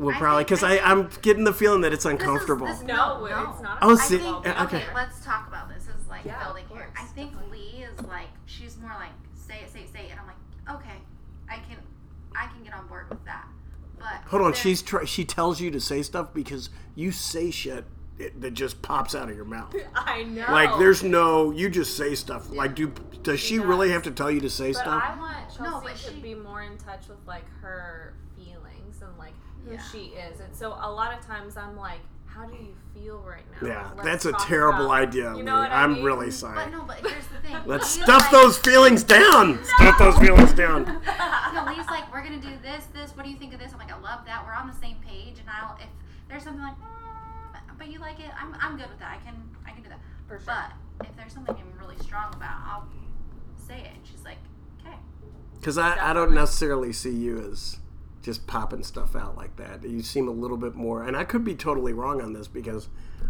Well, I probably because I I, I'm getting the feeling that it's uncomfortable. this- No, No, it's not. Oh, see- well, uh, okay. Okay, let's talk about this. Is like Yeah, building here. I think definitely. Lee is like she's more like say it, say it, say it, and I'm like, okay, I can, I can get on board with that. But Hold on, she's try- she tells you to say stuff because you say shit it, that just pops out of your mouth. (laughs) I know. Like there's no, you just say stuff. Like, do does she really have to tell you to say But stuff? I want Chelsea No, but to be more in touch with like her feelings and like who Yeah. she is. And so a lot of times I'm like, how do you feel right now? Yeah, Like, let's that's a terrible about- idea. You know Lee. what I I'm mean? really But sorry. no, but here's the thing. Let's Lee's stuff like- those feelings down. (laughs) Stuff those feelings down. (laughs) No, Lee's like, we're gonna do this, this. What do you think of this? I'm like, I love that. We're on the same page, and I'll if there's something like, mm, but you like it, I'm, I'm good with that. I can I can do that. For sure. But if there's something I'm really strong about, I'll say it. And she's like, okay. Because I, I don't necessarily see you as just popping stuff out like that. You seem a little bit more, and I could be totally wrong on this because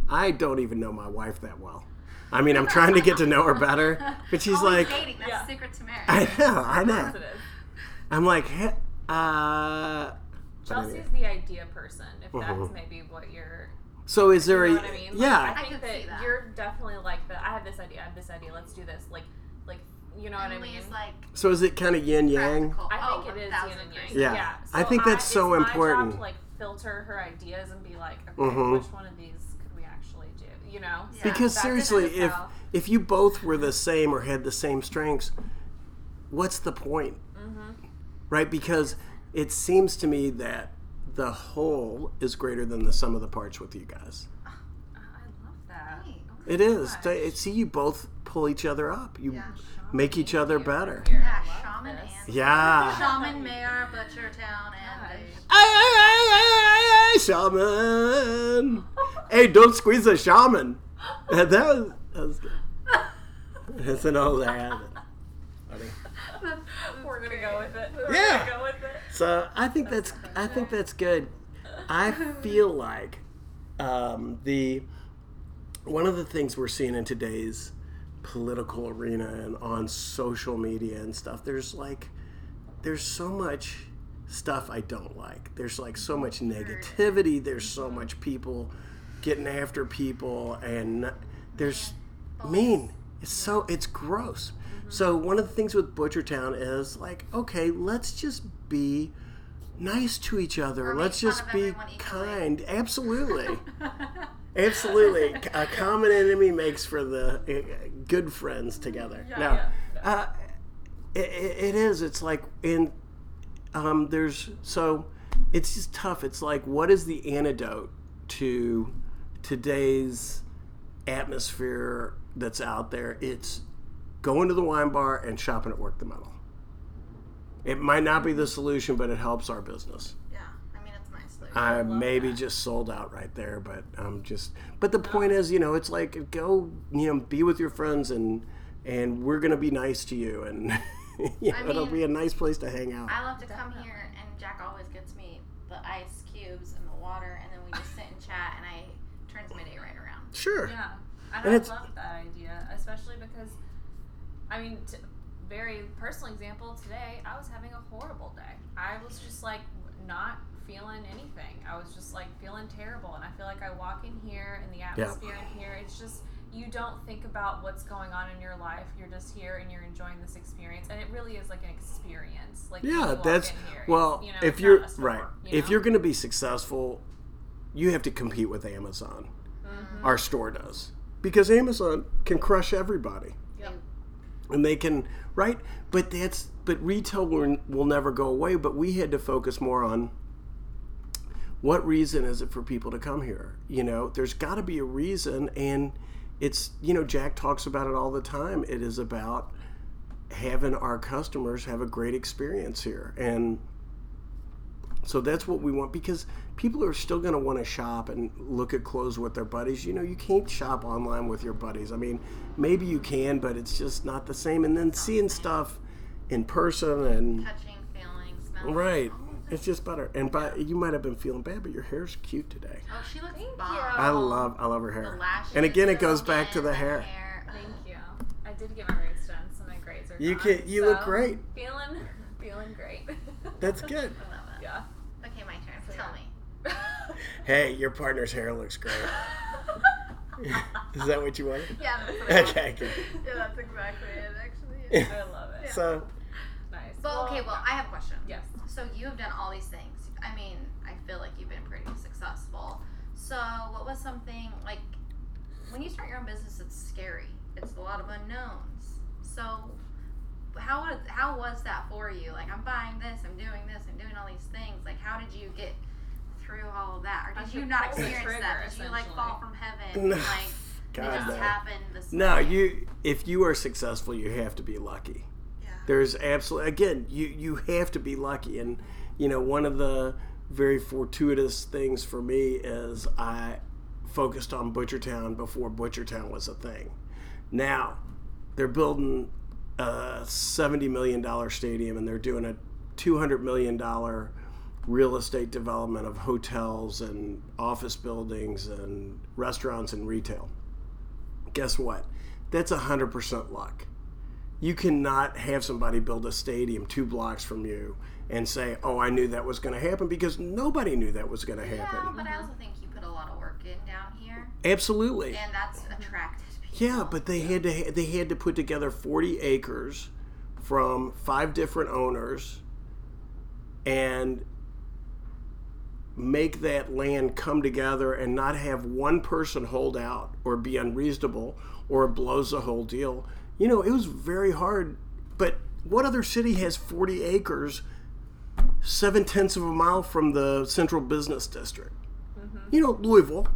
I don't even know my wife that well. I mean, I'm trying to get to know her better, but she's (laughs) Always like, dating. That's Yeah. secret to marriage. I know, I know. I'm like, "Heh, uh. but anyway. Chelsea's the idea person, if that's Mhm. maybe what you're. So is there You know a what I mean? Yeah? I I think could that, see that. you're definitely like the. I have this idea. I have this idea. Let's do this. Like, like you know what I mean? Lee's like, so is it kind of yin yang? I think oh, it is yin and yang. Yeah. Yeah. I think that's so it's My important. job to like filter her ideas and be like, okay, Mhm. which one of these could we actually do? You know? Yeah. Because That's seriously, if how- if you both were the same or had the same strengths, what's the point? Mm-hmm. Right? Because it seems to me that the whole is greater than the sum of the parts with you guys. I love that. Hey. Oh It is. To- See, you both pull each other up. You Yeah. Make each other better. Yeah, I shaman and Yeah. shaman, mayor, butchertown, and Gosh. Dave. Ay, ay, ay, ay, ay, ay, shaman. (laughs) hey, don't squeeze a shaman. (laughs) That was, that was good. (laughs) That's an old ad. We're gonna go with it. We're Yeah. gonna go with it. So I think that's I think that's good. I feel like um, the one of the things we're seeing in today's political arena and on social media and stuff. There's like there's so much stuff I don't like. There's like so much negativity. There's so much people getting after people, and there's mean. It's so it's gross. So one of the things with Butchertown is like, okay, let's just be nice to each other. Or let's just be kind. Absolutely. (laughs) Absolutely. A common enemy makes for the uh, good friends together. no. yeah. Uh, it, it is. It's like in um, there's so it's just tough. It's like what is the antidote to today's atmosphere that's out there? It's going to the wine bar and shopping at Work the Metal. It might not be the solution, but it helps our business. Yeah, I mean it's nice. Like, I maybe just sold out right there, but I'm just. But the point is, you know, it's like go, you know, be with your friends and and we're gonna be nice to you, and (laughs) you know, I it'll be a nice place to hang out. I love to come here, and Jack always gets me the ice cubes and the water, and then we just sit and chat, and I turns my day right around. Sure. Yeah, and, And I love that idea, especially because, I mean, t- very personal example. Today, I was having a horrible day. I was just like not feeling anything. I was just like feeling terrible, and I feel like I walk in here, and the atmosphere in here, it's just you don't think about what's going on in your life. You're just here and you're enjoying this experience, and it really is like an experience. Like when you Yeah, walk that's in here, well. you know, if you're store, right, you if you're going to be successful, you have to compete with Amazon. Mm-hmm. Our store does because Amazon can crush everybody, and they can right. But that's but retail will, will never go away. But we had to focus more on what reason is it for people to come here? You know, there's got to be a reason, and it's you know Jack talks about it all the time. It is about having our customers have a great experience here, and so that's what we want because people are still going to want to shop and look at clothes with their buddies. You know, you can't shop online with your buddies. I mean, maybe you can, but it's just not the same. And then seeing stuff in person and Touching, feeling, smelling. right, it's just better. And by you might have been feeling bad, but your hair's cute today. Oh, she looks Thank bomb. you. I love I love her hair. The lashes, And again, it the goes back to the hair. hair. Thank you. I did get my braids done, so my grades are You gone, can- you look great. Feeling, feeling great. That's good. (laughs) I love it. yeah. Okay, my turn. So Tell me. (laughs) Hey, your partner's hair looks great. (laughs) Is that what you wanted? Yeah, that's what Okay, good. Yeah, that's exactly it. Actually. I love it. So Nice. But okay, well, I have a question. Yes. So you have done all these things. I mean, I feel like you've been pretty successful. So what was something like when you start your own business? It's scary. It's a lot of unknowns. So how was how was that for you? Like I'm buying this, I'm doing this, I'm doing all these things. Like how did you get through all of that, or did you not pull the experience that? Did you like fall from heaven? No. like (laughs) it God, just no. happened this no, way? you if you are successful, you have to be lucky. There's absolutely again, you you have to be lucky, and you know one of the very fortuitous things for me is I focused on Butchertown before Butchertown was a thing. Now they're building a seventy million dollar stadium, and they're doing a two hundred million dollar real estate development of hotels and office buildings and restaurants and retail. Guess what? That's 100% luck. You cannot have somebody build a stadium two blocks from you and say, "Oh, I knew that was going to happen," because nobody knew that was going to happen. Yeah, but I also think you put a lot of work in down here, Absolutely. and that's attracted people. Yeah, but they had to they had to put together 40 acres from five different owners and make that land come together and not have one person hold out or be unreasonable or blows the whole deal. You know, it was very hard. But what other city has 40 acres, seven tenths of a mile from the central business district? Mm-hmm. You know, Louisville,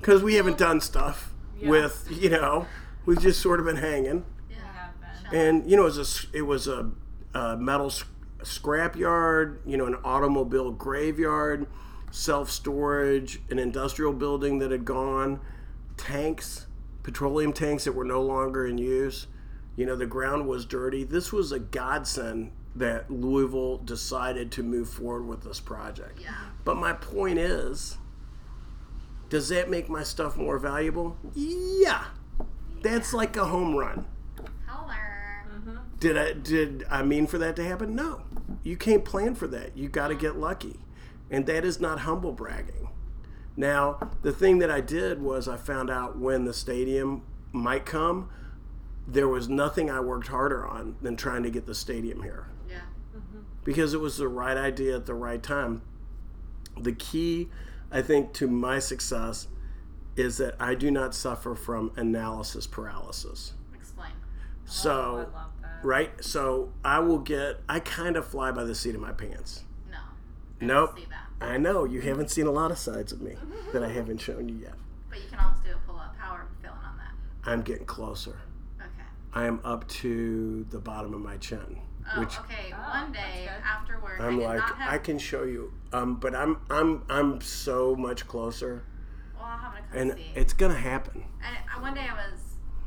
because we haven't done stuff with, you know, we've just sort of been hanging Yeah. have been. and you know, it was a, it was a, a metal sc- scrap yard, you know, an automobile graveyard, self storage, an industrial building that had gone, tanks, petroleum tanks that were no longer in use. You know, the ground was dirty. This was a godsend that Louisville decided to move forward with this project. Yeah. But my point is, does that make my stuff more valuable? Yeah. That's like a home run. Holler. Mm-hmm. Did I did I mean for that to happen? No. You can't plan for that. You got to get lucky. And that is not humble bragging. Now, the thing that I did was I found out when the stadium might come. There was nothing I worked harder on than trying to get the stadium here Yeah. Mm-hmm. because it was the right idea at the right time. The key, I think, to my success is that I do not suffer from analysis paralysis. Explain. So, I love that. right? So I will get, I kind of fly by the seat of my pants. No. Nope. See that. I know you haven't seen a lot of sides of me that I haven't shown you yet. But you can always do a pull up. How are we feeling on that? I'm getting closer. Okay. I am up to the bottom of my chin. Oh, which okay. Oh, One day that's after work, I I'm did like not have. I can show you. Um, but I'm I'm I'm so much closer, Well, I'll have to come and see. it's gonna happen. I, I- one day I was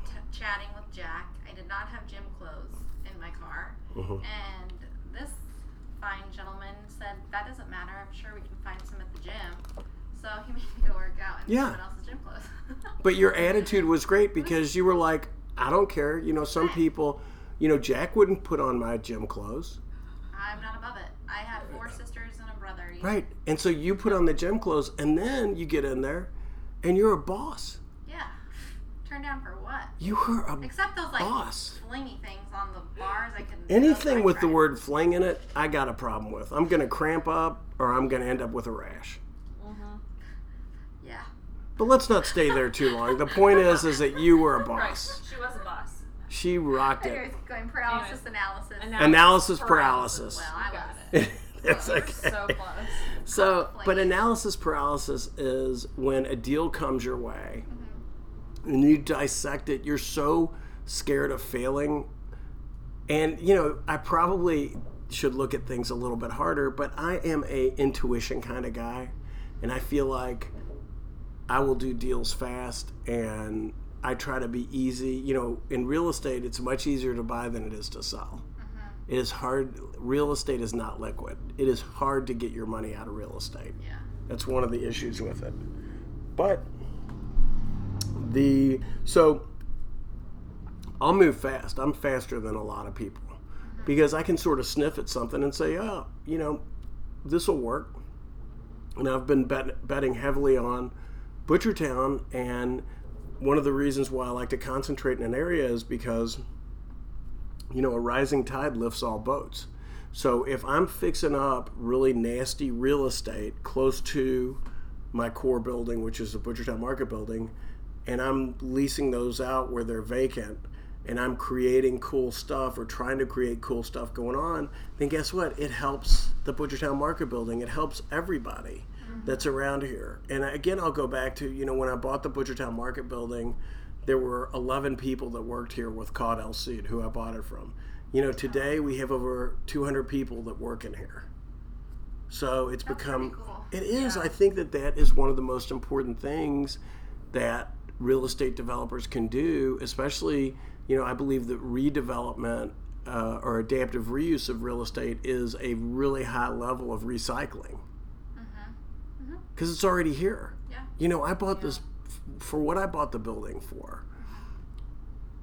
t- chatting with Jack. I did not have gym clothes in my car, Mm-hmm. and this fine gentleman said that doesn't matter. I'm sure we can find some at the gym. So he (laughs) made me go work out in Yeah. someone else's gym clothes. (laughs) But your attitude was great because you were like, I don't care. You know, some people, you know, Jack wouldn't put on my gym clothes. I'm not above it. I have four sisters and a brother. Right. And so you put on the gym clothes and then you get in there and you're a boss. Yeah. Turned down for what? You are a Except those like boss. flingy things on the bars. I can. Anything with the word fling in it, I got a problem with. I'm going to cramp up or I'm going to end up with a rash. Yeah. But let's not stay there too long. The point is is that you were a boss. Right. She was a boss. She rocked Anyways, it. going paralysis Anyways. analysis. Analysis paralysis. Well, I Got it. (laughs) That's okay. So close. So, but analysis paralysis is when a deal comes your way Mm-hmm. And you dissect it, you're so scared of failing. And, you know, I probably should look at things a little bit harder, but I am a intuition kind of guy. And I feel like I will do deals fast and I try to be easy. You know, in real estate, it's much easier to buy than it is to sell. Mm-hmm. It is hard. Real estate is not liquid. It is hard to get your money out of real estate. Yeah. That's one of the issues with it. But the so I'll move fast. I'm faster than a lot of people because I can sort of sniff at something and say, "Oh, you know, this will work." And I've been bet, betting heavily on Butchertown, and one of the reasons why I like to concentrate in an area is because you know, a rising tide lifts all boats. So if I'm fixing up really nasty real estate close to my core building, which is the Butchertown Market Building, and I'm leasing those out where they're vacant, and I'm creating cool stuff or trying to create cool stuff going on, then guess what? It helps the Butchertown Market Building. It helps everybody mm-hmm. that's around here. And again, I'll go back to, you know, when I bought the Butchertown Market Building, there were 11 people that worked here with Cod El Cid, who I bought it from. You know, today we have over 200 people that work in here. So it's become, cool. it is. I think that that is one of the most important things that real estate developers can do, especially, you know, I believe that redevelopment uh, or adaptive reuse of real estate is a really high level of recycling because it's already here. Yeah. You know, I bought this f- for what I bought the building for.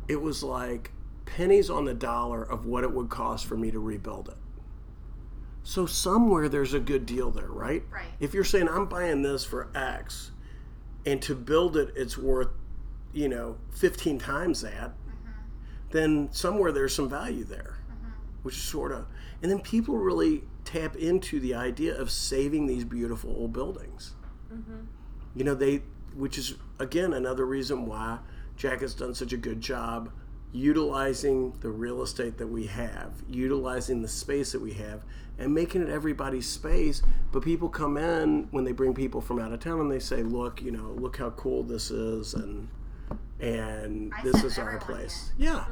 It was like pennies on the dollar of what it would cost for me to rebuild it. So somewhere there's a good deal there, right? Right. If you're saying I'm buying this for X and to build it it's worth, you know, 15 times that, mm-hmm. then somewhere there's some value there. Mm-hmm. Which is sort of and then people really tap into the idea of saving these beautiful old buildings. Mm-hmm. You know they which is again another reason why jack has done such a good job utilizing the real estate that we have utilizing the space that we have and making it everybody's space but people come in when they bring people from out of town and they say look you know look how cool this is and and I this is our place yeah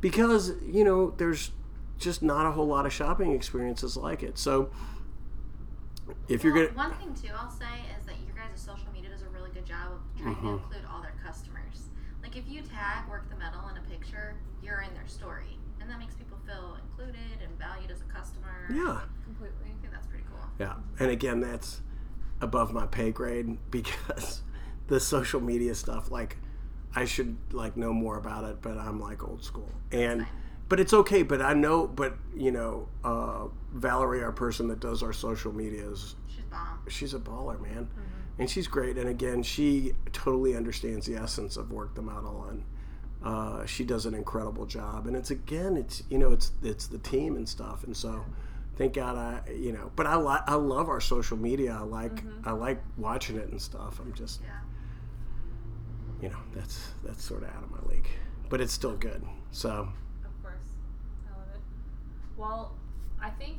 because you know there's just not a whole lot of shopping experiences like it so if you're gonna one thing too, I'll say is that your guys' social media does a really good job of trying Mm-hmm. to include all their customers. Like if you tag Work the Metal in a picture, you're in their story, and that makes people feel included and valued as a customer. Yeah Completely. I think that's pretty cool. Yeah, and again, that's above my pay grade (laughs) because the social media stuff, like, I should like know more about it, but I'm like old school, and but it's okay. But I know, but you know, uh, Valerie, our person that does our social medias, She's bomb. she's a baller, man, and she's great. And again, she totally understands the essence of Work the Metal and uh, she does an incredible job. And it's again, it's you know, it's it's the team and stuff, and so. Thank God, I you know, but I like I love our social media. I like mm-hmm. I like watching it and stuff. I'm just Yeah. you know that's that's sort of out of my league, but it's still good. So Of course. I love it. Well, I think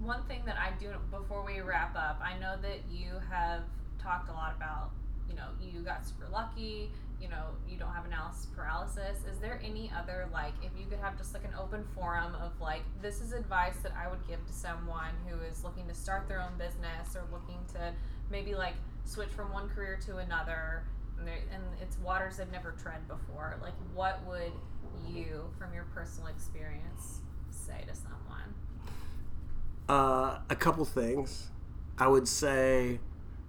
one thing that I do before we wrap up, I know that you have talked a lot about, you know, you got super lucky, you know, you don't have analysis paralysis. Is there any other like if you could have just like an open forum of like this is advice that I would give to someone who is looking to start their own business or looking to maybe like switch from one career to another and, and it's waters they've never tread before. Like what would you from your personal experience say to someone? Uh, a couple things. I would say,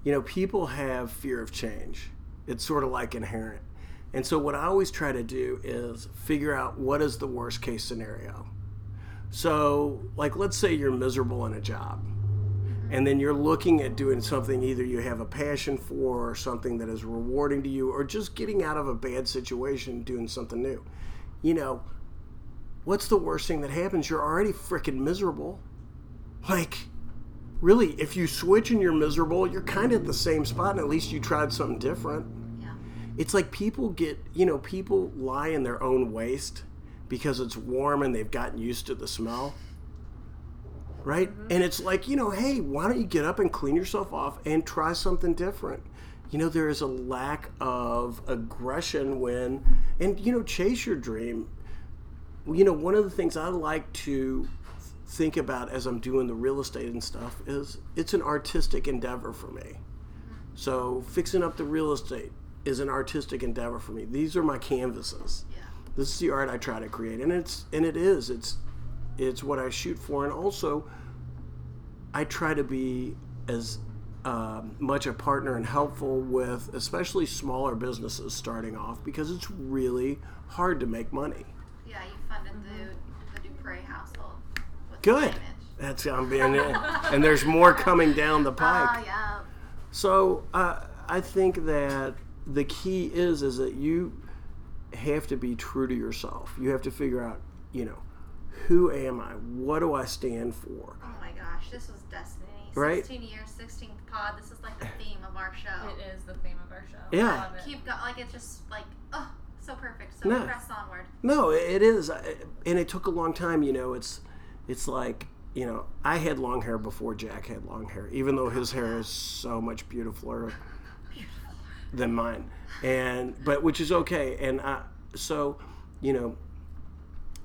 you know, people have fear of change. It's sort of like inherent. And so, what I always try to do is figure out what is the worst case scenario. So, like, let's say you're miserable in a job, and then you're looking at doing something either you have a passion for or something that is rewarding to you, or just getting out of a bad situation, doing something new. You know, what's the worst thing that happens? You're already freaking miserable. Like, really, if you switch and you're miserable, you're kind of at the same spot, and at least you tried something different. It's like people get, you know, people lie in their own waste because it's warm and they've gotten used to the smell. Right? Mm-hmm. And it's like, you know, hey, why don't you get up and clean yourself off and try something different? You know, there is a lack of aggression when, and, you know, chase your dream. You know, one of the things I like to think about as I'm doing the real estate and stuff is it's an artistic endeavor for me. Mm-hmm. So fixing up the real estate is an artistic endeavor for me. These are my canvases. Yeah. This is the art I try to create, and it's and it is it's it's what I shoot for, and also I try to be as um, much a partner and helpful with especially smaller businesses starting off because it's really hard to make money. Yeah, you funded the, the Dupre household. With Good. That's I'm being and there's more coming down the (laughs) pike. Oh, yeah. So uh, I think that the key is is that you have to be true to yourself. You have to figure out, you know, who am I? What do I stand for? Oh my gosh, this was destiny. Right? 16 years, 16th pod. This is like the theme of our show. It is the theme of our show. Yeah. I love it. Keep going. Like, it's just like, oh, so perfect. So No. press onward. No, it is, and it took a long time. You know, it's it's like you know, I had long hair before Jack had long hair, even though his hair is so much beautifuler than mine, and but which is okay. And I so, you know,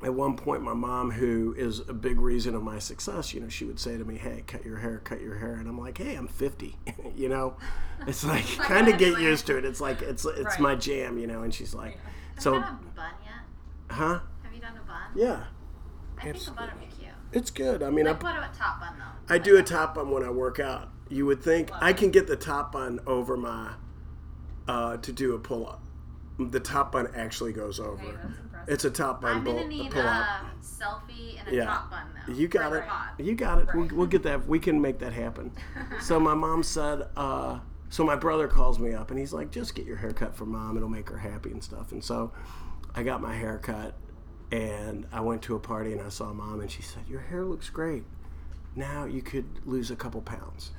at one point, my mom, who is a big reason of my success, you know, she would say to me, "Hey, cut your hair, cut your hair," and I'm like, "Hey, I'm 50," (laughs) you know. It's (laughs) like kind of get used to it. It's like it's it's Right. my jam, you know. And she's like, Have so, you done a bun yet? huh? Have you done a bun? Yeah, I think a bun would be cute. it's good. I mean, I, Like, what about top bun though? I do a top bun when I work out. You would think I can get the top bun over my uh, to do a pull up. The top bun actually goes over. That's. It's a top bun I'm gonna need pull a up. selfie and a Yeah. top bun though. You got it. You got it. We'll, we'll get that. We can make that happen. (laughs) so my mom said. Uh, so my brother calls me up and he's like, "Just get your hair cut for mom. It'll make her happy and stuff." And so I got my hair cut and I went to a party and I saw mom and she said, "Your hair looks great. Now you could lose a couple pounds."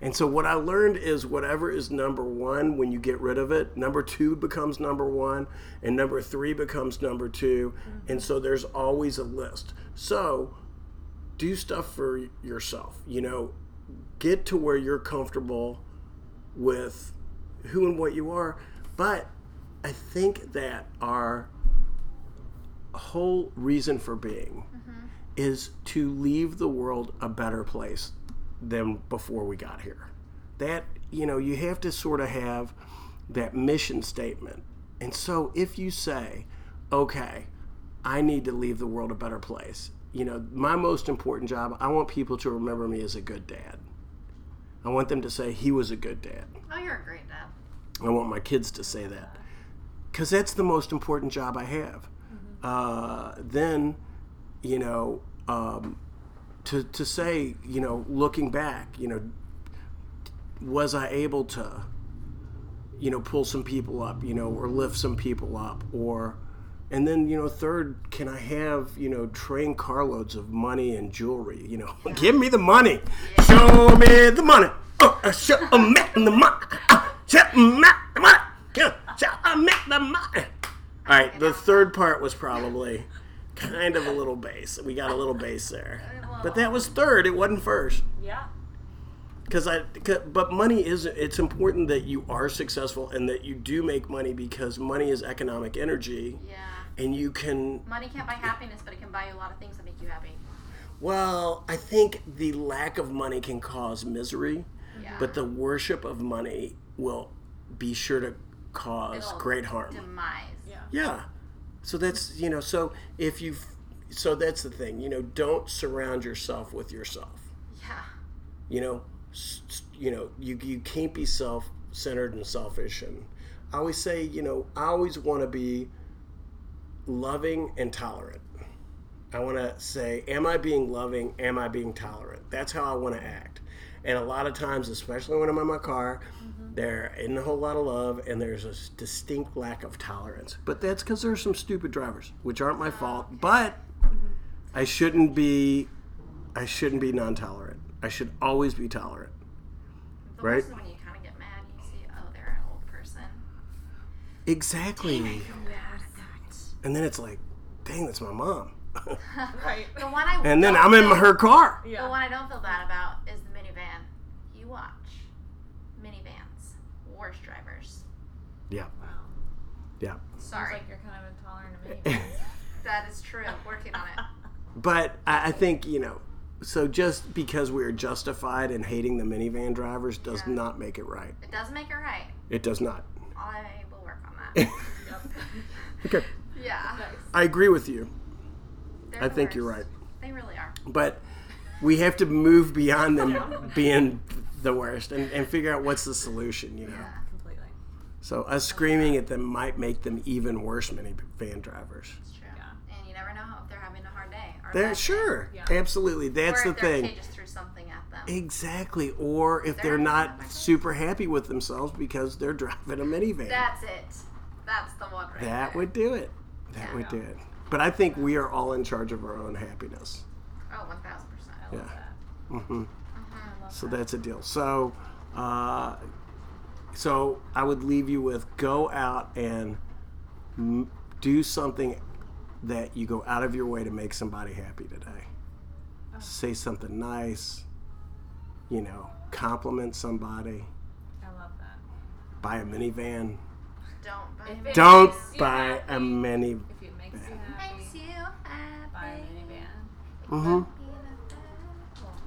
And so what I learned is whatever is number one when you get rid of it, number two becomes number one, and number three becomes number 2 mm-hmm. And so there's always a list. So do stuff for yourself. You know, get to where you're comfortable with who and what you are. But I think that our whole reason for being mm-hmm. is to leave the world a better place than before we got here. That, you know, you have to sort of have that mission statement. And so if you say, okay, I need to leave the world a better place, you know, my most important job, I want people to remember me as a good dad. I want them to say he was a good dad. Oh, you're a great dad. I want my kids to say that because that's the most important job I have. Uh, then, you know, um, to to say, you know, looking back, you know, was I able to, you know, pull some people up, you know, or lift some people up, or, and then you know, third, can I have you know train carloads of money and jewelry? You know, (laughs) give me the money, show me the money, oh, uh, show me the money, uh, show me the money, Yeah, show me the money. All right, the third part was probably kind of a little bass. We got a little bass there, (laughs) but that was third. It wasn't first. Yeah. because I, 'cause- but money is. It's important that you are successful and that you do make money because money is economic energy, Yeah. and you can. Money can't buy happiness, but it can buy you a lot of things that make you happy. Well, I think the lack of money can cause misery, Yeah. but the worship of money will be sure to cause It'll great harm. Demise. Yeah. So that's, you know, so if you so that's the thing, you know, don't surround yourself with yourself. Yeah. You know, you know, you you can't be self-centered and selfish and I always say, you know, I always want to be loving and tolerant. I want to say, am I being loving? Am I being tolerant? That's how I want to act. And a lot of times, especially when I'm in my car, mm-hmm. there isn't a whole lot of love and there's a distinct lack of tolerance. But that's because there's some stupid drivers, which aren't my oh, fault. But I shouldn't be, I shouldn't be non-tolerant. I should always be tolerant. The Right. worst is when you kind of get mad and you see, oh, they're an old person. Exactly. And then it's like, dang, that's my mom. (laughs) Right. The one I And then I'm in feel- her car. Yeah. The one I don't feel bad about is the minivan. You watch. Minivans. Worst drivers. Yeah. Yeah. Sorry. Like you're kind of intolerant of (laughs) me. that is true. Working on it. But I, I think, you know, so just because we're justified in hating the minivan drivers does not make it right. It does make it right. It does not. I will work on that. (laughs) Okay. yeah. I agree with you. They're I the think you're worst. right. They really are. But we have to move beyond them (laughs) (laughs) being the worst and, and figure out what's the solution, you know. Yeah, completely. So us screaming at them might make them even worse minivan drivers. It's true. And you never know if they're having a hard day. Or a They're sure. Absolutely. That's the thing. kid just threw something at them. Exactly. Or if they're They're not super happy with themselves because they're (laughs) driving a minivan. That's it. That's the one right That there. would do it. That would do it. But I think we are all in charge of our own happiness. Oh, 1000%. Yeah. hmm So that's a deal. So, uh, so I would leave you with go out and m- do something that you go out of your way to make somebody happy today. Say something nice. You know, compliment somebody. I love that. Buy a minivan. Don't buy If it Don't makes you buy happy, a minivan. If it makes you happy, Makes you buy a happy. minivan. hmm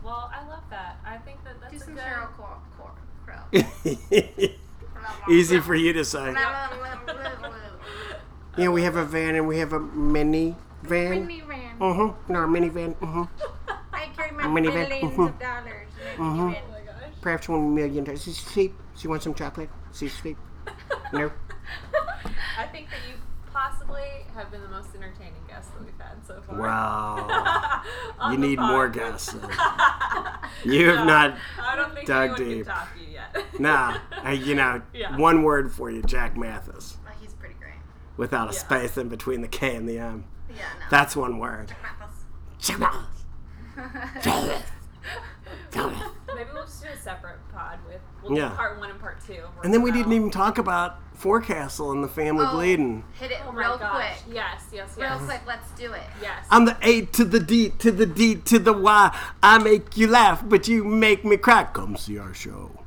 Well, I love that. I think that that's Do a some good. Sheryl Crow. Crow. (laughs) Easy for you to say. Minivan. Yeah, we have a van and we have a mini van. Mm-hmm. No, a minivan. Mm-hmm. (laughs) I carry my Minivan. millions Mhm. of dollars. Mhm. Perhaps one million dollars. Is she sleep? She wants some chocolate? Is she sleep? (laughs) No. I think that you possibly have been the most entertaining guest that we've had so far. Wow. (laughs) On You the need pod. more guests. You have No, not I don't think dug anyone deep. can top you yet. Nah, I, you know, Yeah. one word for you, Jack Mathis, Well, he's pretty great. Without a Yeah. space in between the K and the M. Yeah, no. That's one word. Jack Mathis. (laughs) Maybe we'll just do a separate pod with. We'll Yeah. part one and part two. And then we Working didn't even talk about Forecastle and the family Oh, Blieden. Hit it Oh real gosh. quick. Yes, yes, yes. Real yes. quick, let's do it. Yes. I'm the A to the D to the D to the Y. I make you laugh, but you make me cry. Come see our show.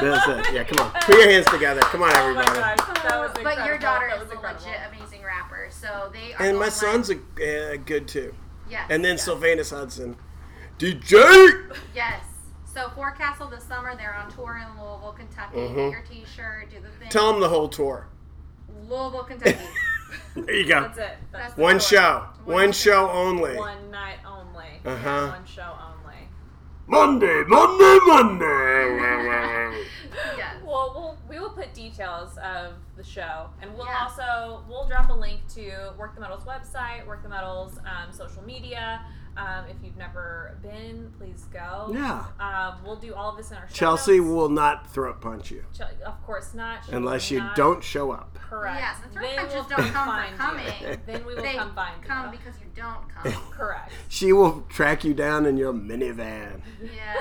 That's it. Yeah, come on. Put your hands together. Come on, Oh my everybody. gosh, that was But your daughter is a incredible. legit amazing rapper, so they are. And my son's live- a, uh, good too. Yes. And then yes. Sylvanus Hudson. DJ! Yes. So Forecastle this summer, they're on tour in Louisville, Kentucky. Mhm. Get your T-shirt, do the thing. Tell them the whole tour. Louisville, Kentucky. (laughs) There you go. That's it. That's That's the One tour. show. One show only. One night only. Uh-huh. One show only. Monday, Monday, Monday. (laughs) yes. Well, we'll we will put details of the show, and we'll Yeah. also we'll drop a link to Work the Metals website, Work the Metals um, social media. Um, if you've never been, please go. Yeah. Um, we'll do all of this in our show Chelsea notes. will not throat punch you Chel- of course not. She unless you not. don't show up. Correct. Yes, the throat Then punches we'll don't come find for coming. You. (laughs) Then we will they come find come you. because you don't come. (laughs) Correct. She will track you down in your minivan. yeah.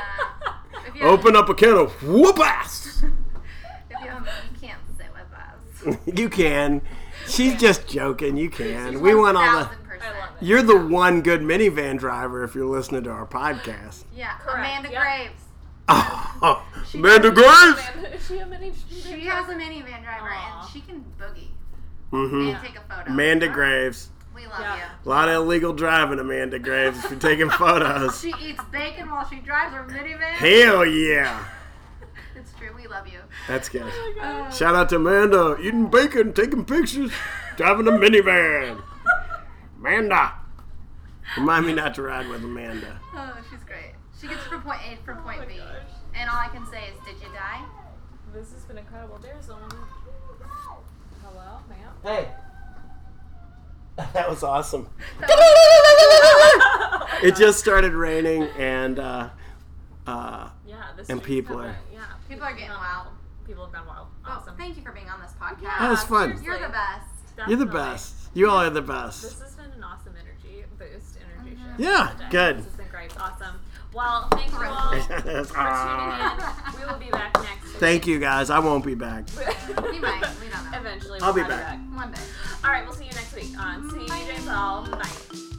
If Open up a can of whoop ass. (laughs) If you, have, you can't sit with us. you can. She's just joking. You can. She's We want all the. 1000%. I love it. You're the one good minivan driver if you're listening to our podcast. Yeah. Correct, Amanda yep. Graves. (laughs) Oh, Amanda Graves. Is (laughs) she a mini? She has a minivan driver Aw. and she can boogie hmm and take a photo. Amanda Graves. We love Yeah. A lot of illegal driving, Amanda Graves. If you're taking photos. She eats bacon while she drives her minivan. Hell yeah. (laughs) It's true. We love you. That's good. Oh, Shout out to Amanda, eating bacon, taking pictures, driving a minivan. Amanda. Remind me not to ride with Amanda. oh, she's great. She gets from point A from point my B. gosh. And all I can say is, did you die? This has been incredible. There's someone. Hello, ma'am. Hey. (laughs) That was awesome. (laughs) It just started raining and uh, uh, Yeah, this And people are- Yeah, People are getting wild. people have gone wild. Oh, Awesome. thank you for being on this podcast. that was fun. seriously. You're the best. You're the best. You all are the This best. has been an awesome energy boost, energy shift. Yeah, today. good. This has been great. Awesome. Well, thank you all (laughs) for tuning in. We will be back next week. Thank you guys. I won't be back. We might. We don't know. Eventually, I'll we'll be have you back. One day. All right, we'll see you next week on See Jane Sell Night.